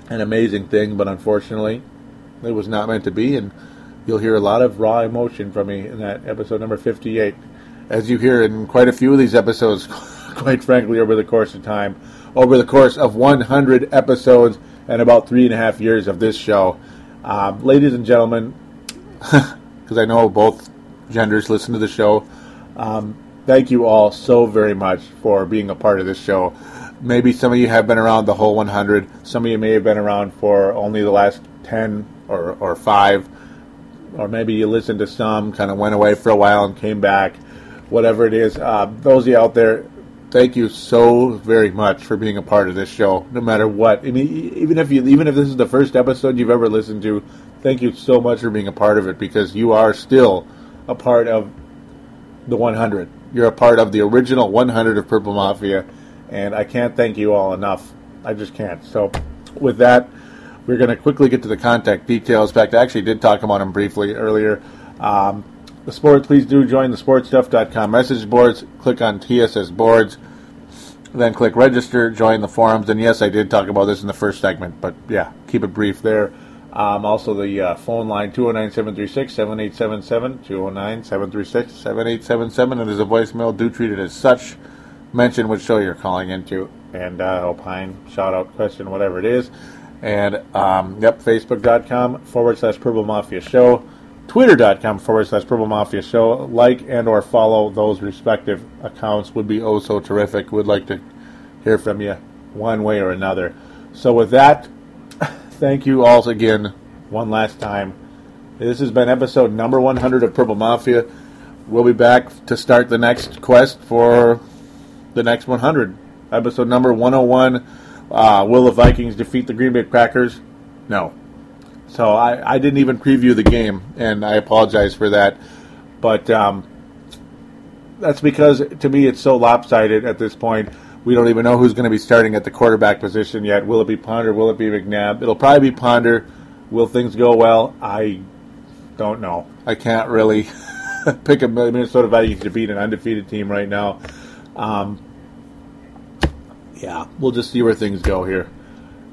an amazing thing, but unfortunately, it was not meant to be. And you'll hear a lot of raw emotion from me in that episode number 58, as you hear in quite a few of these episodes, <laughs> quite frankly, over the course of time. Over the course of 100 episodes and about three and a half years of this show. Um, ladies and gentlemen, <laughs> because I know both genders listen to the show, um, thank you all so very much for being a part of this show maybe some of you have been around the whole 100. Some of you may have been around for only the last 10 or, or 5. Or maybe you listened to some, kind of went away for a while and came back. Whatever it is. Uh, those of you out there, thank you so very much for being a part of this show, no matter what. I mean, even if you, even if this is the first episode you've ever listened to, thank you so much for being a part of it because you are still a part of the 100. You're a part of the original 100 of Purple Mafia and I can't thank you all enough. I just can't. So, with that, we're going to quickly get to the contact details. In fact, I actually did talk about them briefly earlier. Um, the sport, please do join the sportstuff.com message boards. Click on TSS boards, then click register, join the forums. And yes, I did talk about this in the first segment, but yeah, keep it brief there. Um, also, the uh, phone line 209 736 7877, 209 736 7877. And there's a voicemail. Do treat it as such mention which show you're calling into and uh, opine, shout out, question, whatever it is. And um, yep, facebook.com forward slash Purple Mafia Show, twitter.com forward slash Purple Mafia Show. Like and or follow those respective accounts would be oh so terrific. Would like to hear from you one way or another. So with that, <laughs> thank you all again one last time. This has been episode number 100 of Purple Mafia. We'll be back to start the next quest for the next 100. Episode number 101. Uh, will the Vikings defeat the Green Bay Packers? No. So I, I didn't even preview the game, and I apologize for that. But um, that's because to me it's so lopsided at this point. We don't even know who's going to be starting at the quarterback position yet. Will it be Ponder? Will it be McNabb? It'll probably be Ponder. Will things go well? I don't know. I can't really <laughs> pick a Minnesota Vikings to beat an undefeated team right now. Um, yeah, we'll just see where things go here.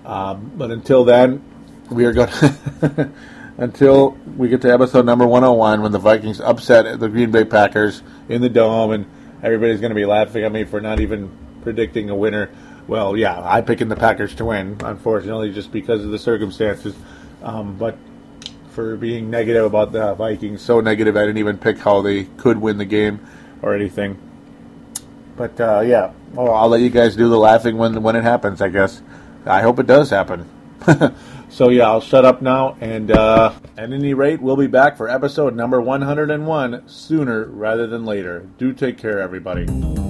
Um, but until then, we are going <laughs> until we get to episode number 101 when the Vikings upset the Green Bay Packers in the dome, and everybody's going to be laughing at me for not even predicting a winner. Well, yeah, I'm picking the Packers to win, unfortunately, just because of the circumstances. Um, but for being negative about the Vikings, so negative I didn't even pick how they could win the game or anything. But uh, yeah, well, I'll let you guys do the laughing when when it happens. I guess. I hope it does happen. <laughs> so yeah, I'll shut up now. And uh, at any rate, we'll be back for episode number 101 sooner rather than later. Do take care, everybody.